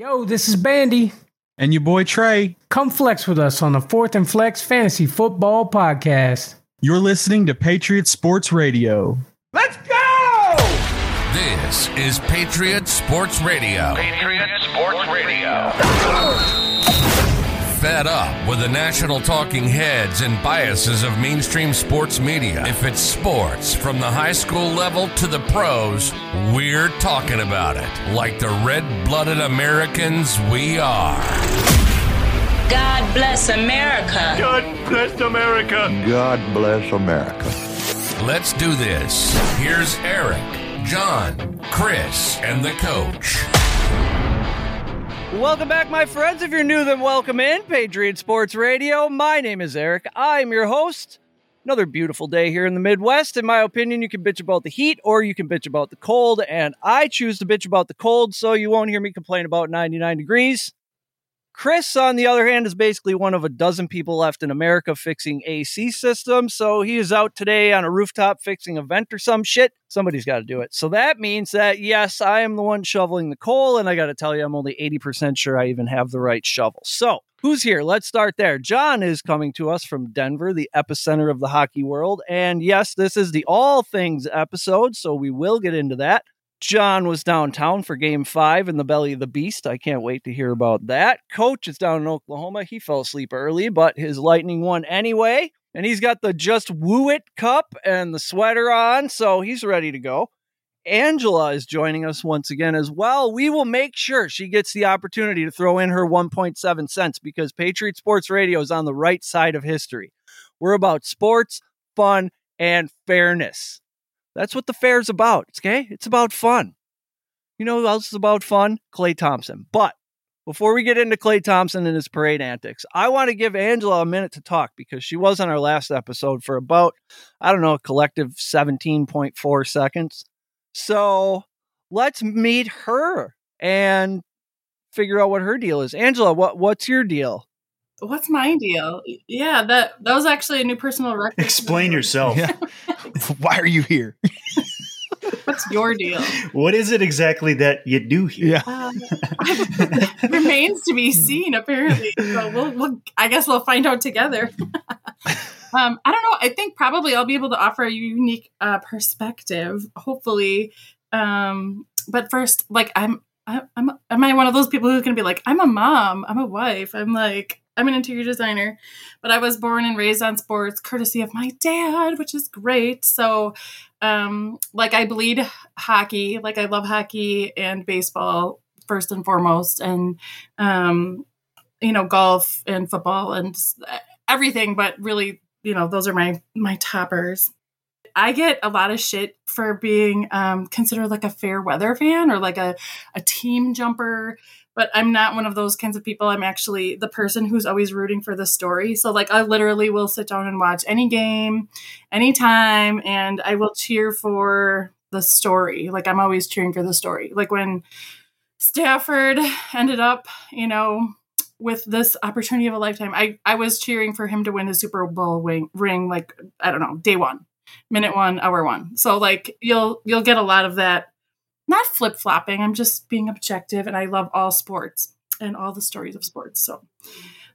Yo, this is Bandy. And your boy Trey. Come flex with us on the Fourth and Flex Fantasy Football Podcast. You're listening to Patriot Sports Radio. Let's go! This is Patriot Sports Radio. Patriot Sports Radio. Fed up with the national talking heads and biases of mainstream sports media. If it's sports from the high school level to the pros, we're talking about it. Like the red blooded Americans we are. God bless America. God bless America. God bless America. Let's do this. Here's Eric, John, Chris, and the coach. Welcome back, my friends. If you're new, then welcome in Patriot Sports Radio. My name is Eric. I'm your host. Another beautiful day here in the Midwest. In my opinion, you can bitch about the heat or you can bitch about the cold, and I choose to bitch about the cold, so you won't hear me complain about 99 degrees. Chris, on the other hand, is basically one of a dozen people left in America fixing AC systems. So he is out today on a rooftop fixing a vent or some shit. Somebody's got to do it. So that means that, yes, I am the one shoveling the coal. And I got to tell you, I'm only 80% sure I even have the right shovel. So who's here? Let's start there. John is coming to us from Denver, the epicenter of the hockey world. And yes, this is the all things episode. So we will get into that. John was downtown for game five in the belly of the beast. I can't wait to hear about that. Coach is down in Oklahoma. He fell asleep early, but his Lightning won anyway. And he's got the Just Woo It cup and the sweater on, so he's ready to go. Angela is joining us once again as well. We will make sure she gets the opportunity to throw in her 1.7 cents because Patriot Sports Radio is on the right side of history. We're about sports, fun, and fairness. That's what the fair's about. Okay, it's about fun. You know who else is about fun? Klay Thompson. But before we get into Klay Thompson and his parade antics, I want to give Angela a minute to talk because she was on our last episode for about, I don't know, a collective 17.4 seconds. So let's meet her and figure out what her deal is. Angela, what what's your deal? What's my deal? Yeah, that that was actually a new personal record. Explain yourself. Yeah. Why are you here? What's your deal? What is it exactly that you do here? Yeah. Um, remains to be seen. Apparently, so we'll, we'll I guess we'll find out together. um, I don't know. I think probably I'll be able to offer a unique uh, perspective. Hopefully, um, but first, like I'm. I- I'm am I one of those people who's gonna be like I'm a mom, I'm a wife, I'm like I'm an interior designer, but I was born and raised on sports courtesy of my dad, which is great. So, um, like I bleed hockey, like I love hockey and baseball first and foremost, and um, you know golf and football and everything. But really, you know, those are my my toppers. I get a lot of shit for being um, considered like a fair weather fan or like a, a team jumper, but I'm not one of those kinds of people. I'm actually the person who's always rooting for the story. So, like, I literally will sit down and watch any game, anytime, and I will cheer for the story. Like, I'm always cheering for the story. Like, when Stafford ended up, you know, with this opportunity of a lifetime, I, I was cheering for him to win the Super Bowl wing, ring, like, I don't know, day one minute one hour one so like you'll you'll get a lot of that not flip-flopping i'm just being objective and i love all sports and all the stories of sports so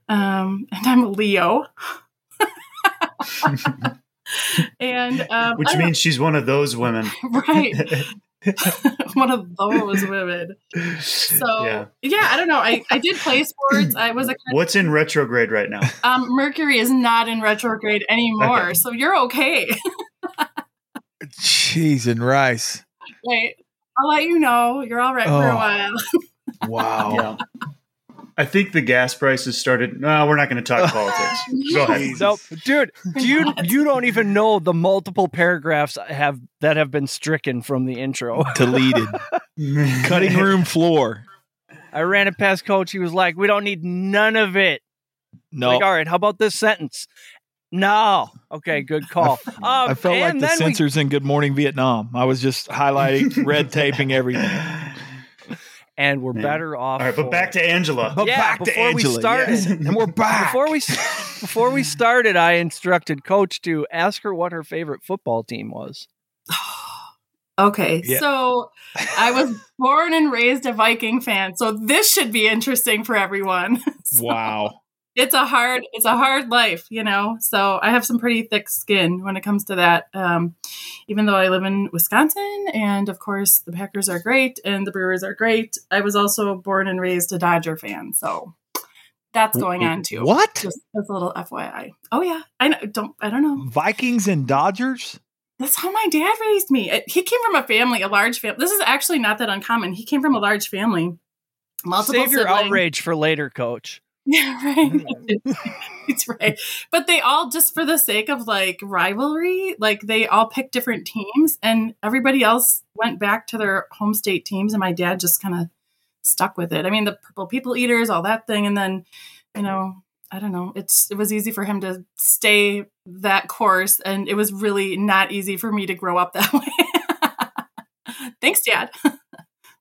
um and i'm a leo and um, Which I- means she's one of those women. right one of those women so Yeah. yeah. i don't know i i did play sports i was a What's in retrograde right now? um mercury is not in retrograde anymore Okay. so you're okay Cheese and rice. Wait, I'll let you know. You're all right for a Oh. while. Wow. Yeah. I think the gas prices started. No, we're not going to talk politics. Go ahead. Nope, dude. Do you you don't even know the multiple paragraphs I have that have been stricken from the intro. Deleted. Cutting room floor. I ran it past Coach. He was like, "We don't need none of it." No. Like, all right, how about this sentence? No. Okay, good call. Um, I felt like the then we- censors in Good Morning Vietnam. I was just highlighting, red taping everything. and we're Yeah. better off. All right, but back to Angela. But Yeah, back to before we Angela. started- yes. And we're back. before we before we started. I instructed Coach to ask her what her favorite football team was. Okay, Yeah. so I was born and raised a Viking fan, so this should be interesting for everyone. So Wow. It's a hard, it's a hard life, you know. So I have some pretty thick skin when it comes to that. Um, even though I live in Wisconsin, and of course the Packers are great and the Brewers are great, I was also born and raised a Dodger fan, so that's going on too. What? Just as a little FYI. Oh yeah, I know, don't, I don't know. Vikings and Dodgers? That's how my dad raised me. He came from a family, a large family. This is actually not that uncommon. He came from a large family. Multiple Save your siblings. outrage for later, coach. Yeah, right. It's right. But they all just for the sake of like rivalry, like they all picked different teams and everybody else went back to their home state teams and my dad just kind of stuck with it. I mean, the purple people eaters, all that thing and then, you know, I don't know. It's it was easy for him to stay that course and it was really not easy for me to grow up that way. Thanks, dad.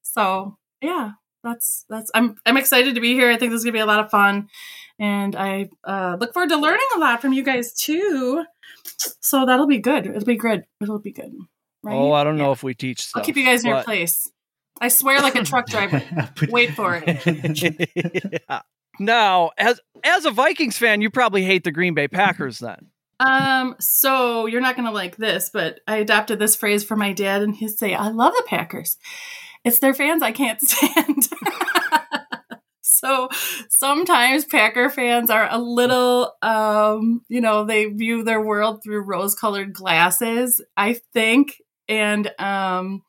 so, yeah, that's that's I'm I'm excited to be here. I think this is gonna be a lot of fun, and I uh, look forward to learning a lot from you guys too. So that'll be good. It'll be good. It'll be good. Right? Oh, I don't know Yeah. if we teach stuff. I'll keep you guys in your place. I swear, like a truck driver. Wait for it. yeah. Now, as as a Vikings fan, you probably hate the Green Bay Packers then. Um, so you're not gonna like this, but I adopted this phrase from my dad, and he'd say, "I love the Packers. It's their fans I can't stand." so sometimes Packer fans are a little, um, you know, they view their world through rose-colored glasses. I think, and um.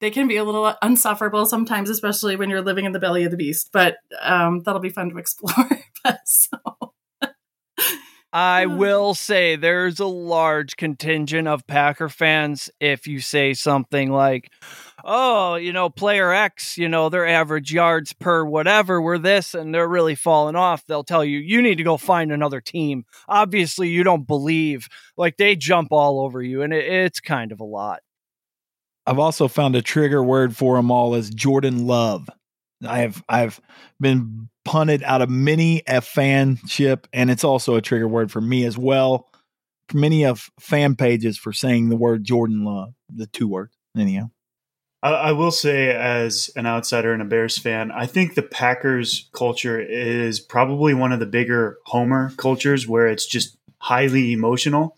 They can be a little unsufferable sometimes, especially when you're living in the belly of the beast. But um, that'll be fun to explore. but so I will say there's a large contingent of Packer fans if you say something like, oh, you know, player X, you know, their average yards per whatever were this and they're really falling off, they'll tell you, you need to go find another team. Obviously, you don't believe. Like they jump all over you, and it, it's kind of a lot. I've also found a trigger word for them all as Jordan Love. I have I've been punted out of many a fanship, and it's also a trigger word for me as well. Many of fan pages for saying the word Jordan Love, the two words. Anyhow, I, I will say, as an outsider and a Bears fan, I think the Packers culture is probably one of the bigger Homer cultures where it's just highly emotional,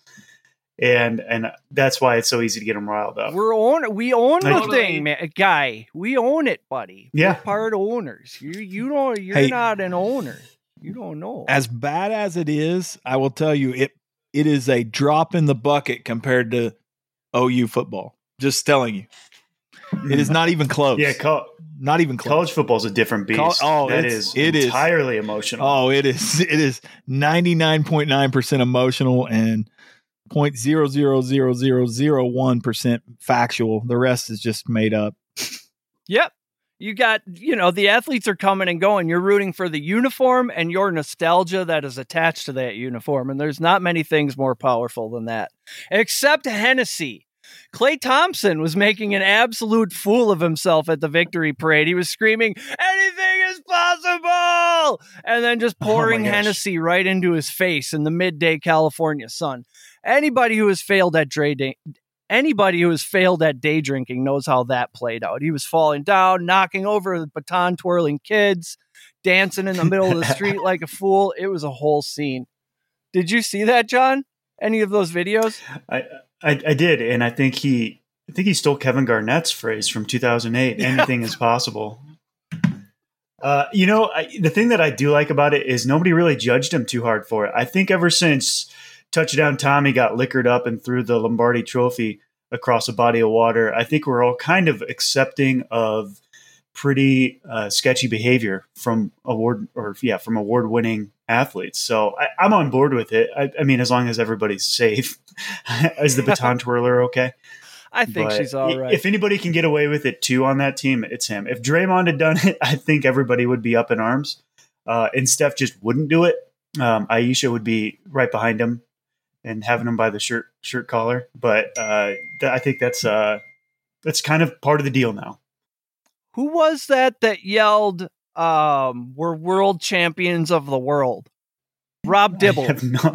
and and that's why it's so easy to get them riled up. We're on. We own the Totally. thing, man, guy. We own it, buddy. Yeah. We're part owners. You you don't. You're Hey. not an owner. You don't know. as bad as it is, I will tell you it it is a drop in the bucket compared to OU football. Just telling you, it is not even close. Yeah, co- not even close. college football is a different beast. Col- oh, that it's- is it is. entirely emotional. Oh, it is. It is ninety nine point nine percent emotional and point zero zero zero zero zero one percent factual. The rest is just made up. Yep. You got, you know, the athletes are coming and going. You're rooting for the uniform and your nostalgia that is attached to that uniform. And there's not many things more powerful than that, except Hennessy. Klay Thompson was making an absolute fool of himself at the victory parade. He was screaming, anything is possible! And then just Oh pouring gosh. Hennessy right into his face in the midday California sun. Anybody who has failed at dra- anybody who has failed at day drinking knows how that played out. He was falling down, knocking over the baton twirling kids, dancing in the middle of the street like a fool. It was a whole scene. Did you see that, John? Any of those videos? I, I I did, and I think he I think he stole Kevin Garnett's phrase from 2008. Anything is possible. Uh, you know, I, the thing that I do like about it is nobody really judged him too hard for it. I think ever since touchdown Tommy got liquored up and threw the Lombardi Trophy across a body of water, I think we're all kind of accepting of pretty uh, sketchy behavior from award or yeah from award winning athletes. So I, I'm on board with it. I, I mean, as long as everybody's safe, is the baton twirler okay? I think But she's all right. If anybody can get away with it too on that team, it's him. If Draymond had done it, I think everybody would be up in arms. Uh, and Steph just wouldn't do it. Um, Ayesha would be right behind him and having him by the shirt shirt collar. But uh, th- I think that's uh, that's kind of part of the deal now. Who was that that yelled, um, we're world champions of the world? Rob I Dibble. have no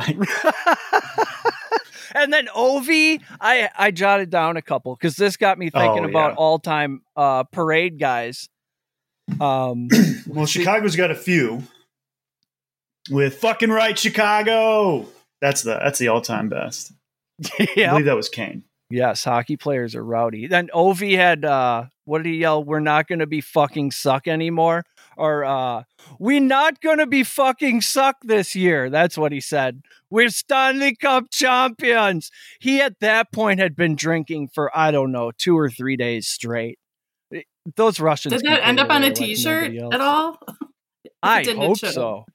and then Ovi, I I jotted down a couple because this got me thinking Oh, about yeah. all time uh, parade guys. Um, Well, Chicago's got a few. With fucking right, Chicago. That's the that's the all time best. yeah, I believe that was Kane. yes, hockey players are rowdy. Then Ovi had uh, what did he yell? We're not going to be fucking suck anymore, or uh, we not to be fucking suck this year. That's what he said. We're Stanley Cup champions. He at that point had been drinking for I don't know two or three days straight. Those Russians Did that end up on a T-shirt at all? I hope so.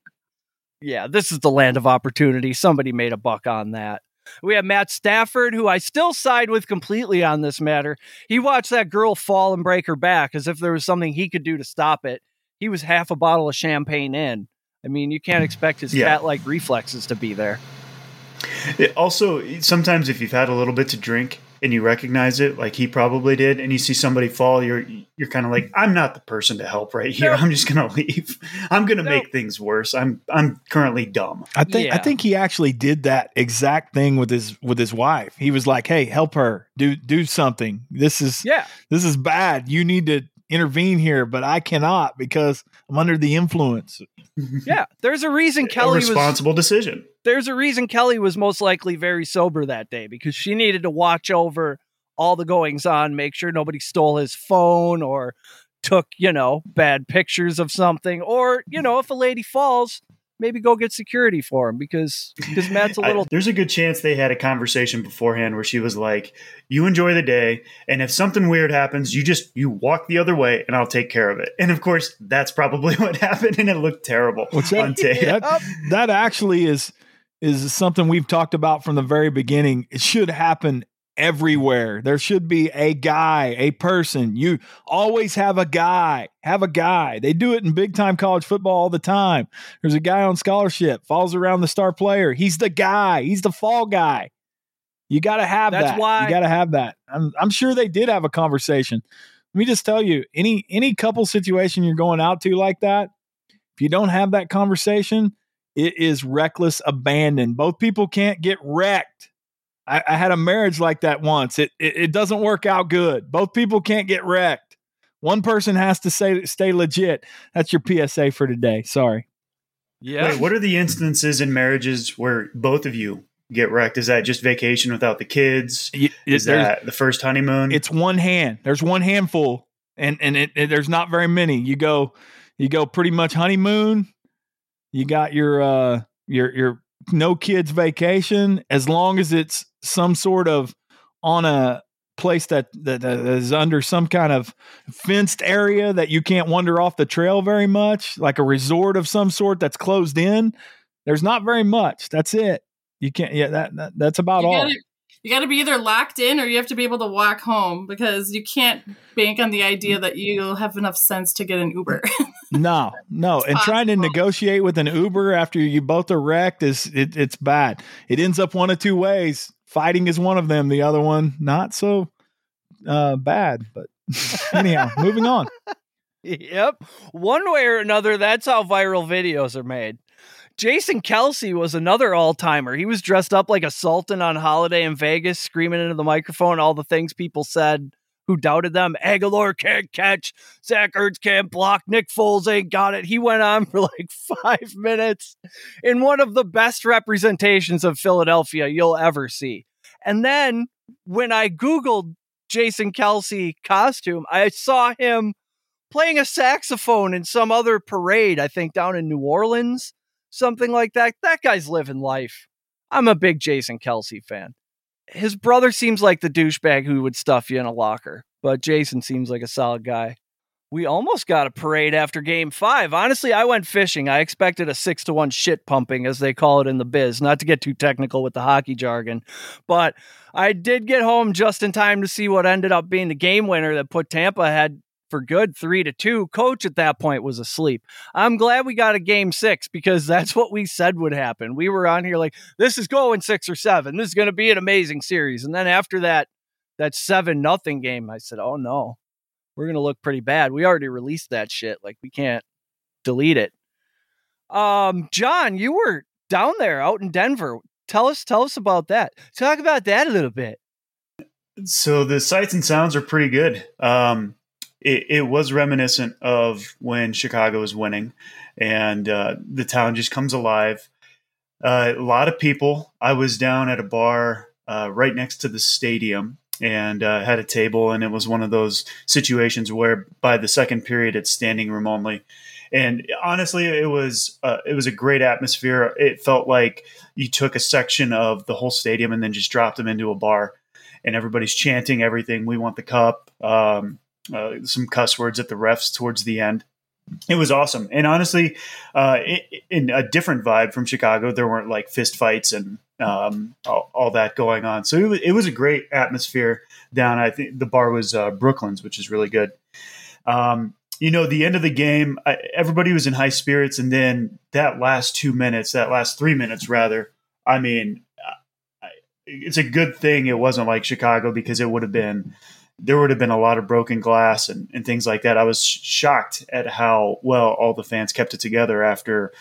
Yeah, this is the land of opportunity. Somebody made a buck on that. We have Matt Stafford, who I still side with completely on this matter. He watched that girl fall and break her back as if there was something he could do to stop it. He was half a bottle of champagne in. I mean, you can't expect his Yeah. cat like reflexes to be there. It also, sometimes if you've had a little bit to drink and you recognize it, like he probably did, and you see somebody fall, you're you're kind of like, I'm not the person to help right here. No. I'm just gonna leave. I'm gonna No. make things worse. I'm I'm currently dumb. I think I think he actually did that exact thing with his with his wife. He was like, "Hey, help her. Do do something. This is Yeah. this is bad. You need to intervene here, but I cannot because I'm under the influence." Yeah. There's a reason a Kelly was responsible decision. there's a reason Kelly was most likely very sober that day because she needed to watch over all the goings on, make sure nobody stole his phone or took, you know, bad pictures of something. Or, you know, if a lady falls, maybe go get security for him because because Matt's a little there's a good chance they had a conversation beforehand where she was like, "You enjoy the day, and if something weird happens, you just you walk the other way, and I'll take care of it." And of course, that's probably what happened, and it looked terrible What's that? on tape. That that actually is is something we've talked about from the very beginning. It should happen everywhere. There should be a guy, a person. You always have a guy. Have a guy. They do it in big time college football all the time. There's a guy on scholarship, falls around the star player. He's the guy. He's the fall guy. You got to have That's that. why- you got to have that. I'm I'm sure they did have a conversation. Let me just tell you, any any couple situation you're going out to like that, if you don't have that conversation, it is reckless abandon. Both people can't get wrecked. I, I had a marriage like that once. It, it it doesn't work out good. Both people can't get wrecked. One person has to say stay legit. That's your PSA for today. Sorry. Yeah. Wait, what are the instances in marriages where both of you get wrecked? Is that just vacation without the kids? Y- it- Is that the first honeymoon? it's one hand. There's one handful, and and it, it- there's not very many. You go, you go pretty much honeymoon. You got your uh your your no kids vacation as long as it's some sort of on a place that, that that is under some kind of fenced area that you can't wander off the trail very much, like a resort of some sort that's closed in. There's not very much. That's it. You can't. Yeah, that, that that's about You all. gotta, you got to be either locked in or you have to be able to walk home because you can't bank on the idea that you'll have enough sense to get an Uber. No, no, and trying to negotiate with an Uber after you both are wrecked is it, it's bad. It ends up one of two ways. Fighting is one of them. The other one not so uh, bad. But anyhow, moving on. Yep. One way or another, that's how viral videos are made. Jason Kelce was another all timer. He was dressed up like a sultan on holiday in Vegas, screaming into the microphone all the things people said who doubted them. Agholor can't catch. Zach Ertz can't block. Nick Foles ain't got it. He went on for like five minutes in one of the best representations of Philadelphia you'll ever see. And then when I Googled Jason Kelce costume, I saw him playing a saxophone in some other parade, I think down in New Orleans, something like that. That guy's living life. I'm a big Jason Kelce fan. His brother seems like the douchebag who would stuff you in a locker, but Jason seems like a solid guy. We almost got a parade after game five. Honestly, I went fishing. I expected a six to one shit pumping, as they call it in the biz, not to get too technical with the hockey jargon. But I did get home just in time to see what ended up being the game winner that put Tampa ahead for good three to two. Coach at that point was asleep. I'm glad we got a game six because that's what we said would happen. We were on here like, this is going six or seven. This is going to be an amazing series. And then after that, that seven nothing game, I said, oh no, we're going to look pretty bad. We already released that shit. Like we can't delete it. Um, John, you were down there out in Denver. Tell us, tell us about that. Talk about that a little bit. So the sights and sounds are pretty good. Um, it, it, was reminiscent of when Chicago was winning, and uh, the town just comes alive. Uh, a lot of people. I was down at a bar uh, right next to the stadium and uh, had a table, and it was one of those situations where by the second period it's standing room only. And honestly, it was uh, it was a great atmosphere. It felt like you took a section of the whole stadium and then just dropped them into a bar and everybody's chanting everything. We want the cup. Um, uh, some cuss words at the refs towards the end. It was awesome, and honestly, uh, it, in a different vibe from Chicago, there weren't like fist fights and um, all, all, that going on. So it was, it was, a great atmosphere down. I think the bar was uh, Brooklyn's, which is really good. Um, you know, the end of the game, I, everybody was in high spirits, and then that last two minutes, that last three minutes, rather. I mean, it's a good thing it wasn't like Chicago because it would have been there would have been a lot of broken glass and, and things like that. I was shocked at how well all the fans kept it together after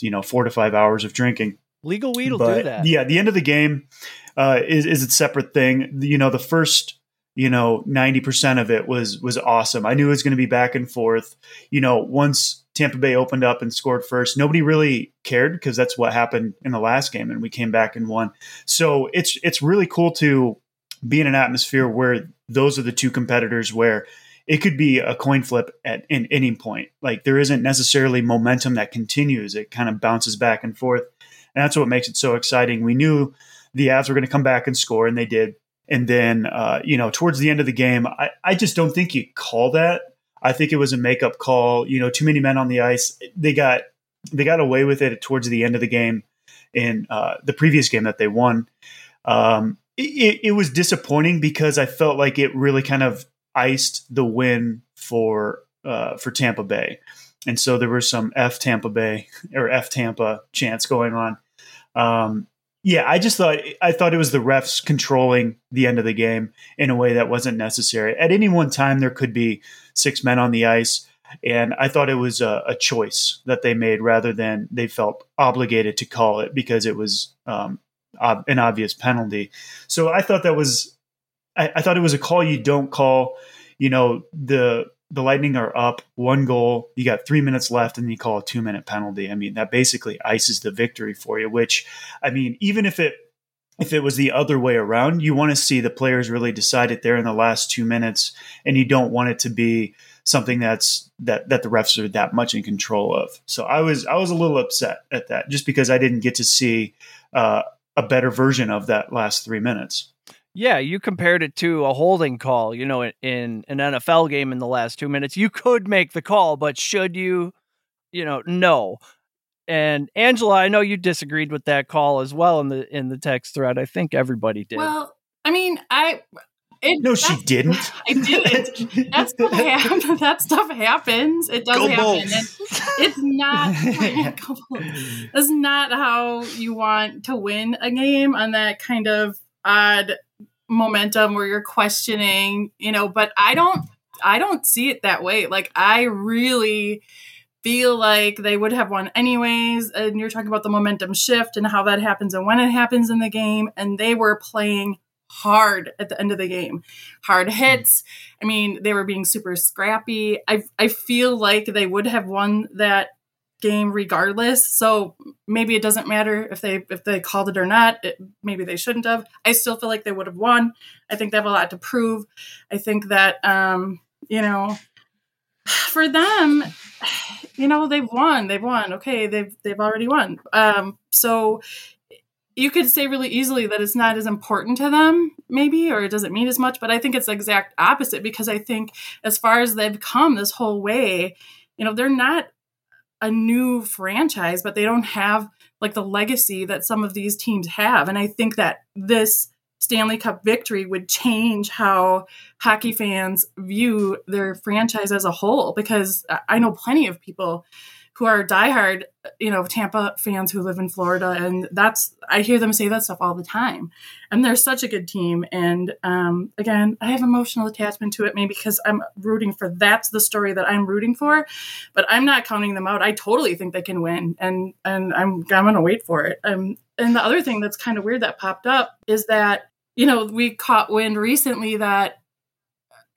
you know four to five hours of drinking. Legal weed will do that. Yeah, the end of the game uh, is is a separate thing. You know, the first you know 90% of it was was awesome. I knew it was going to be back and forth. You know, once Tampa Bay opened up and scored first. Nobody really cared because that's what happened in the last game, and we came back and won. So it's it's really cool to be in an atmosphere where those are the two competitors where it could be a coin flip at in any point. Like there isn't necessarily momentum that continues; it kind of bounces back and forth, and that's what makes it so exciting. We knew the Avs were going to come back and score, and they did. And then, uh, you know, towards the end of the game, I, I just don't think you call that I think it was a makeup call. You know, too many men on the ice. They got they got away with it towards the end of the game in uh, the previous game that they won. Um, it, it, was disappointing because I felt like it really kind of iced the win for uh, for Tampa Bay, and so there was some F Tampa Bay or F Tampa chance going on. Um, yeah, I just thought I thought it was the refs controlling the end of the game in a way that wasn't necessary. At any one time, there could be six men on the ice, and I thought it was a, a choice that they made rather than they felt obligated to call it because it was um, ob- an obvious penalty. So I thought that was I, I thought it was a call you don't call. You know the the Lightning are up one goal. You got three minutes left, and you call a two minute penalty. I mean, that basically ices the victory for you. Which, I mean, even if it if it was the other way around, you want to see the players really decide it there in the last two minutes, and you don't want it to be something that's that that the refs are that much in control of. So I was I was a little upset at that, just because I didn't get to see uh, a better version of that last three minutes. Yeah, you compared it to a holding call. You know, in, in, an NFL game in the last two minutes, you could make the call, but should you? You know, no. And Angela, I know you disagreed with that call as well in the in the text thread. I think everybody did. Well, I mean, I it, no, she didn't. I didn't. That stuff happens. That stuff happens. It does Go happen. it's not. it's not how you want to win a game on that kind of odd momentum where you're questioning, you know, but I don't I don't see it that way. Like I really feel like they would have won anyways. And you're talking about the momentum shift and how that happens and when it happens in the game. And they were playing hard at the end of the game. Hard hits. I mean, they were being super scrappy. I I feel like they would have won that game regardless. So maybe it doesn't matter if they if they called it or not. It, maybe they shouldn't have. I still feel like they would have won. I think they have a lot to prove. I think that um, you know, for them, you know, they've won. They've won. Okay, they've they've already won. Um, so you could say really easily that it's not as important to them, maybe, or it doesn't mean as much. But I think it's the exact opposite because I think as far as they've come this whole way, you know, they're not a new franchise, but they don't have like the legacy that some of these teams have. And I think that this Stanley Cup victory would change how hockey fans view their franchise as a whole because I know plenty of people who are diehard, you know, Tampa fans who live in Florida, and that's I hear them say that stuff all the time. And they're such a good team. And um, again, I have emotional attachment to it, maybe because I'm rooting for that's the story that I'm rooting for. But I'm not counting them out. I totally think they can win, and and I'm I'm gonna wait for it. Um, and the other thing that's kind of weird that popped up is that you know we caught wind recently that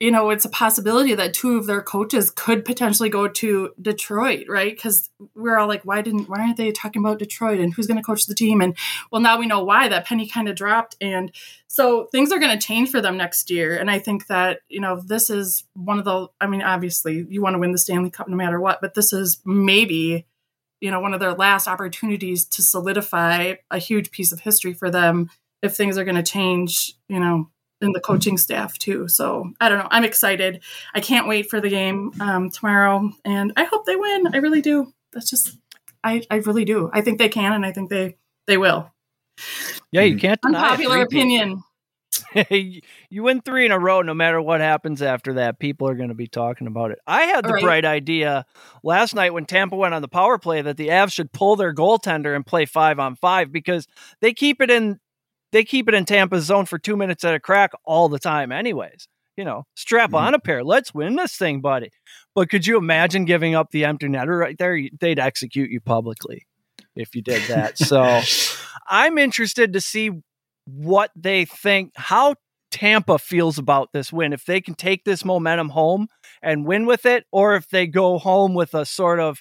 you know, it's a possibility that two of their coaches could potentially go to Detroit, right? Because we're all like, why didn't, why aren't they talking about Detroit and who's going to coach the team? And well, now we know why that penny kind of dropped. And so things are going to change for them next year. And I think that, you know, this is one of the, I mean, obviously you want to win the Stanley Cup no matter what, but this is maybe, you know, one of their last opportunities to solidify a huge piece of history for them if things are going to change, you know, and the coaching staff too. So I don't know. I'm excited. I can't wait for the game um, tomorrow, and I hope they win. I really do. That's just, I, I really do. I think they can, and I think they they will. Yeah, you can't. Unpopular opinion. you win three in a row. No matter what happens after that, people are going to be talking about it. I had the Right. bright idea last night when Tampa went on the power play that the Avs should pull their goaltender and play five on five because they keep it in they keep it in Tampa's zone for two minutes at a crack all the time, anyways. You know, strap Mm-hmm. on a pair. Let's win this thing, buddy. But could you imagine giving up the empty netter right there? They'd execute you publicly if you did that. So I'm interested to see what they think, how Tampa feels about this win. If they can take this momentum home and win with it, or if they go home with a sort of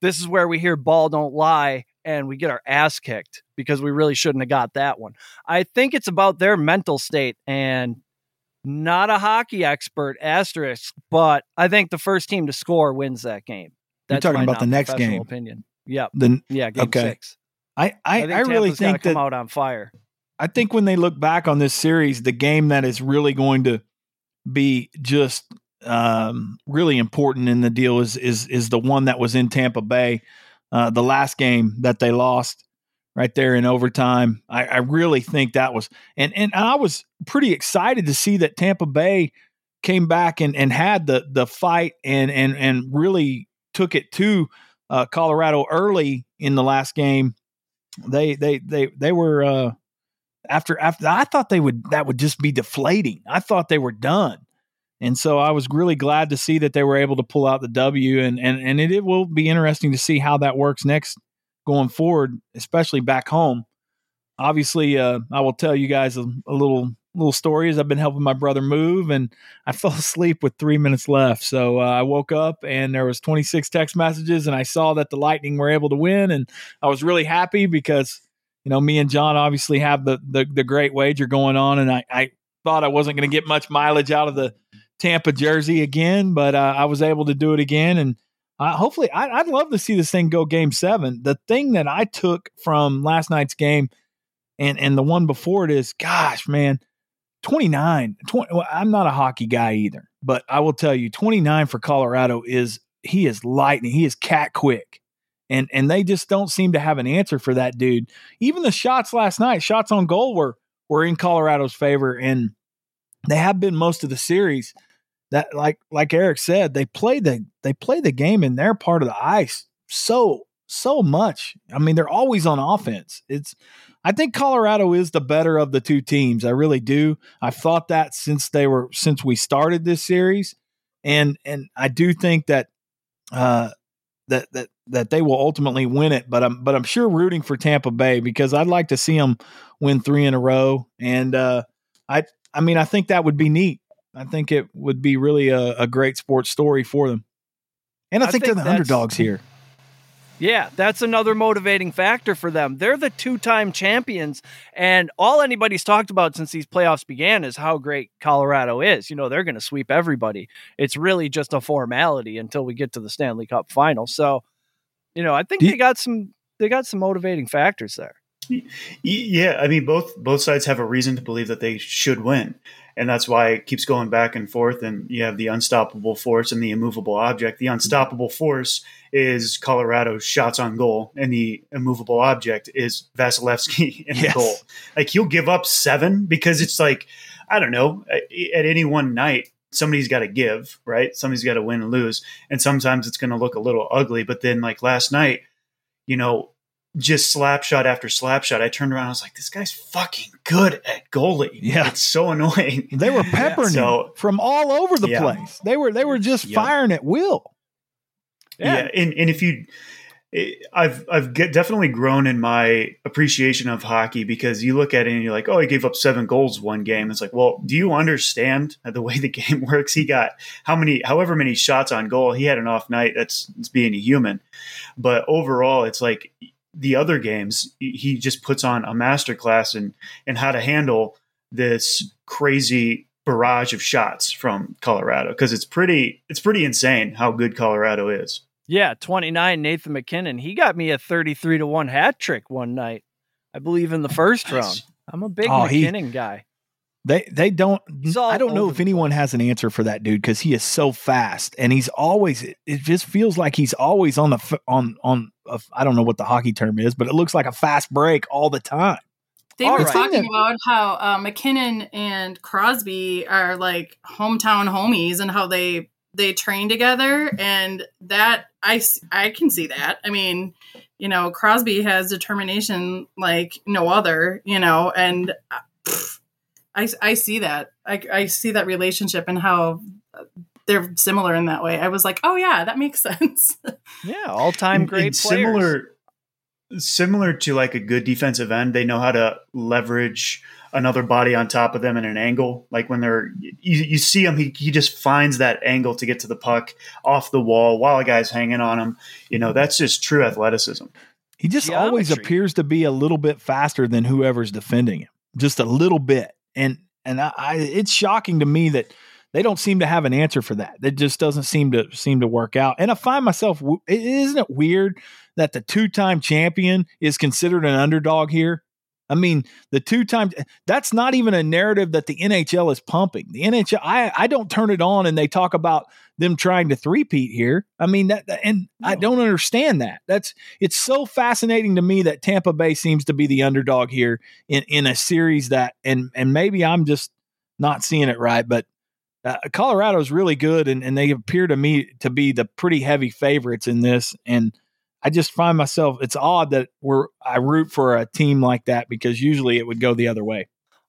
this is where we hear ball don't lie and we get our ass kicked because we really shouldn't have got that one. I think it's about their mental state and not a hockey expert asterisk, but I think the first team to score wins that game. You're talking my about the next game. Opinion. Yep. The, Yeah. Game Okay. six. I, I, think I, really think come that out on fire. I think when they look back on this series, the game that is really going to be just um, really important in the deal is is is the one that was in Tampa Bay, uh, the last game that they lost right there in overtime. I, I really think that was and and I was pretty excited to see that Tampa Bay came back and, and had the the fight and and and really took it to uh, Colorado early in the last game. They they they they were uh, after after I thought they would that would just be deflating. I thought they were done. And so I was really glad to see that they were able to pull out the W and and and it, it will be interesting to see how that works next going forward, especially back home. Obviously, uh, I will tell you guys a, a little little story as I've been helping my brother move, and I fell asleep with three minutes left. So uh, I woke up and there was 26 text messages, and I saw that the Lightning were able to win, and I was really happy because you know me and John obviously have the the, the great wager going on, and I, I thought I wasn't going to get much mileage out of the Tampa jersey again, but uh, I was able to do it again, and uh, hopefully I, I'd love to see this thing go Game Seven. The thing that I took from last night's game, and and the one before it is, gosh, man. 29 20, well, i'm not a hockey guy either but i will tell you 29 for colorado is he is lightning he is cat quick and and they just don't seem to have an answer for that dude even the shots last night shots on goal were were in colorado's favor and they have been most of the series that like like eric said they play the they play the game in their part of the ice so so much i mean they're always on offense it's I think Colorado is the better of the two teams. I really do. I've thought that since they were since we started this series, and and I do think that uh, that that that they will ultimately win it. But I'm but I'm sure rooting for Tampa Bay because I'd like to see them win three in a row. And uh, I I mean I think that would be neat. I think it would be really a, a great sports story for them. And I, I think, think they're the underdogs here. Yeah, that's another motivating factor for them. They're the two time champions, and all anybody's talked about since these playoffs began is how great Colorado is. You know, they're going to sweep everybody. It's really just a formality until we get to the Stanley Cup final. So, you know, I think Do you- they got some they got some motivating factors there. Yeah, I mean both both sides have a reason to believe that they should win, and that's why it keeps going back and forth. And you have the unstoppable force and the immovable object. The unstoppable force is Colorado's shots on goal, and the immovable object is Vasilevskiy in Yes. the goal. Like he'll give up seven because it's like I don't know at any one night somebody's got to give, right? Somebody's got to win and lose. And sometimes it's going to look a little ugly. But then, like last night, you know, just slap shot after slap shot, I turned around. I was like, this guy's fucking good at goalie. Yeah. It's so annoying. They were peppering So- him from all over the Yeah. place. They were they were just firing at will. Yeah. And, and if you, eh, I've I've get, definitely grown in my appreciation of hockey because you look at it and you're like, oh, he gave up seven goals one game. It's like, well, do you understand the way the game works? He got how many, however many shots on goal. He had an off night. That's it's being a human, but overall, it's like the other games. He just puts on a masterclass in in how to handle this crazy barrage of shots from Colorado because it's pretty it's pretty insane how good Colorado is. Yeah, 29, Nathan MacKinnon. He got me a 33 to 1 hat trick one night, I believe, in the first Nice. round. I'm a big Oh, he- guy. They they don't. I don't know if the anyone has an answer for that dude because he is so fast and he's always. It, it just feels like he's always on the on on. I I don't know what the hockey term is, but it looks like a fast break all the time. They All were right. talking about how uh, MacKinnon and Crosby are like hometown homies and how they they train together, and that I I can see that. I mean, you know, Crosby has determination like no other, you know, and uh, pff, I I see that. I I see that relationship and how they're similar in that way. I was like, oh yeah, that makes sense. Yeah, all time great and players. Similar, similar to like a good defensive end, they know how to leverage another body on top of them in an angle. Like when they're you, you see him, he he just finds that angle to get to the puck off the wall while a guy's hanging on him. You know, that's just true athleticism. He just always appears to be a little bit faster than whoever's defending him, just a little bit. And and I, I it's shocking to me that they don't seem to have an answer for that. It just doesn't seem to seem to work out. And I find myself, isn't it weird that the two time champion is considered an underdog here? I mean, the two times that's not even a narrative that the NHL is pumping. The NHL, I, I don't turn it on and they talk about them trying to threepeat here. I mean that, and I don't understand that. That's it's so fascinating to me that Tampa Bay seems to be the underdog here in in a series that, and and maybe I'm just not seeing it right, but uh, Colorado is really good, and and they appear to me to be the pretty heavy favorites in this, and I just find myself it's odd that we're I root for a team like that because usually it would go the other way.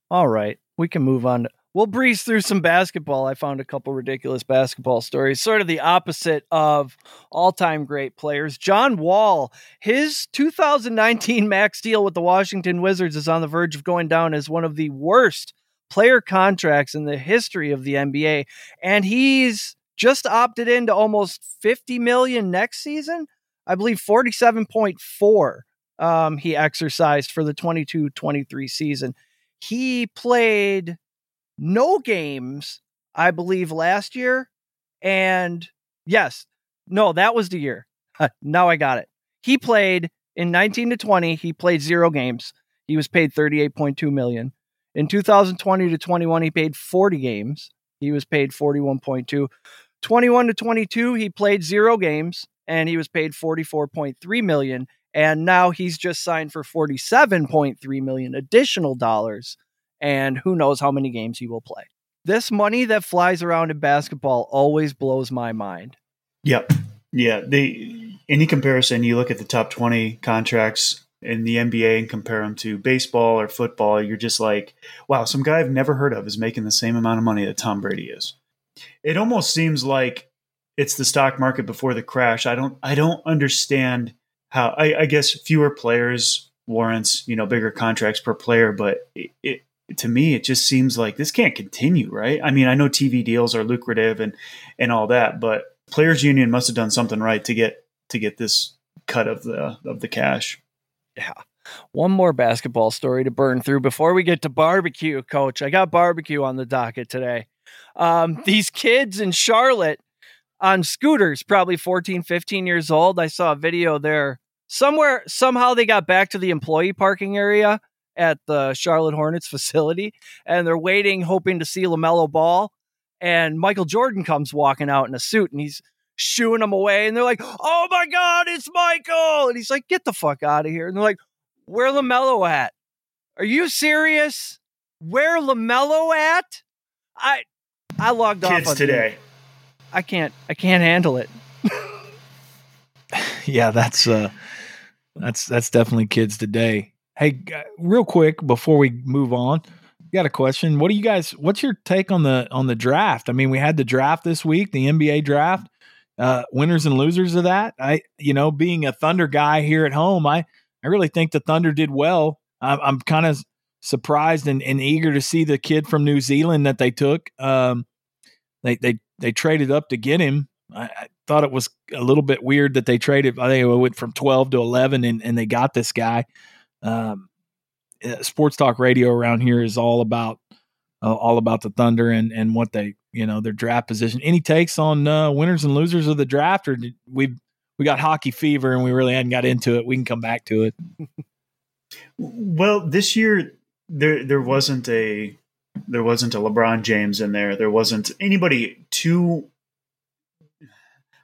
All right, we can move on. We'll breeze through some basketball. I found a couple ridiculous basketball stories, sort of the opposite of all time great players. John Wall, his 2019 max deal with the Washington Wizards is on the verge of going down as one of the worst player contracts in the history of the NBA. And he's just opted into almost 50 million next season. I believe 47.4 um, he exercised for the 22 23 season. He played no games, I believe, last year. And yes, no, that was the year. now I got it. He played in 19 to 20, he played zero games. He was paid 38.2 million. In 2020 to 21, he played 40 games. He was paid 41.2. 21 to 22, he played zero games and he was paid 44.3 million and now he's just signed for 47.3 million additional dollars and who knows how many games he will play. This money that flies around in basketball always blows my mind. Yep. Yeah. They any comparison, you look at the top twenty contracts in the NBA and compare them to baseball or football, you're just like, wow, some guy I've never heard of is making the same amount of money that Tom Brady is. It almost seems like it's the stock market before the crash. I don't I don't understand how I, I guess fewer players warrants, you know, bigger contracts per player, but it, it to me it just seems like this can't continue, right? I mean, I know TV deals are lucrative and and all that, but players union must have done something right to get to get this cut of the of the cash. Yeah. One more basketball story to burn through before we get to barbecue, coach. I got barbecue on the docket today. Um, these kids in Charlotte on scooters, probably 14, 15 years old. I saw a video there. Somewhere, somehow they got back to the employee parking area at the Charlotte Hornets facility and they're waiting, hoping to see LaMelo Ball. And Michael Jordan comes walking out in a suit and he's shooing them away. And they're like, oh my God, it's Michael. And he's like, get the fuck out of here. And they're like, where LaMelo at? Are you serious? Where LaMelo at? I I logged off Kids on today. I can't. I can't handle it. yeah, that's uh, that's that's definitely kids today. Hey, g- real quick before we move on, got a question. What do you guys? What's your take on the on the draft? I mean, we had the draft this week, the NBA draft. Uh, winners and losers of that. I, you know, being a Thunder guy here at home, I I really think the Thunder did well. I'm, I'm kind of surprised and, and eager to see the kid from New Zealand that they took. Um, they they they traded up to get him. I, I thought it was a little bit weird that they traded. I think it went from twelve to eleven, and, and they got this guy. Um, uh, sports talk radio around here is all about uh, all about the Thunder and and what they you know their draft position. Any takes on uh, winners and losers of the draft, or we we got hockey fever and we really hadn't got into it? We can come back to it. Well, this year there there wasn't a there wasn't a LeBron James in there. There wasn't anybody too.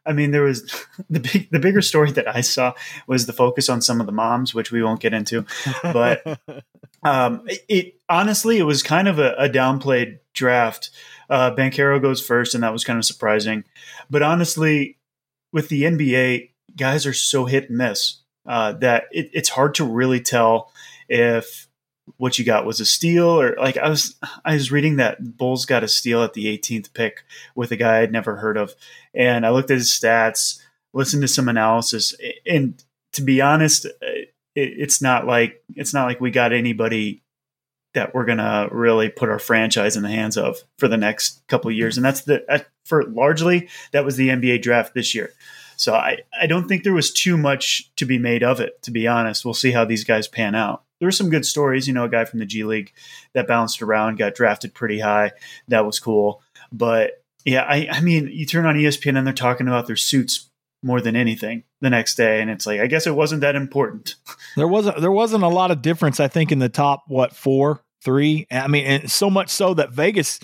I mean, there was the big the bigger story that I saw was the focus on some of the moms, which we won't get into. But um, it, it honestly it was kind of a, a downplayed draft. Uh, Banchero goes first, and that was kind of surprising. But honestly, with the NBA, guys are so hit and miss uh, that it, it's hard to really tell if what you got was a steal or like I was I was reading that Bulls got a steal at the 18th pick with a guy I'd never heard of, and I looked at his stats, listened to some analysis, and to be honest, it, it's not like it's not like we got anybody that we're gonna really put our franchise in the hands of for the next couple of years, and that's the uh, for largely that was the NBA draft this year. So I, I don't think there was too much to be made of it, to be honest. We'll see how these guys pan out. There were some good stories, you know, a guy from the G League that bounced around, got drafted pretty high. That was cool. But yeah, I, I mean, you turn on ESPN and they're talking about their suits more than anything the next day, and it's like I guess it wasn't that important. There wasn't there wasn't a lot of difference, I think, in the top what four, three. I mean, so much so that Vegas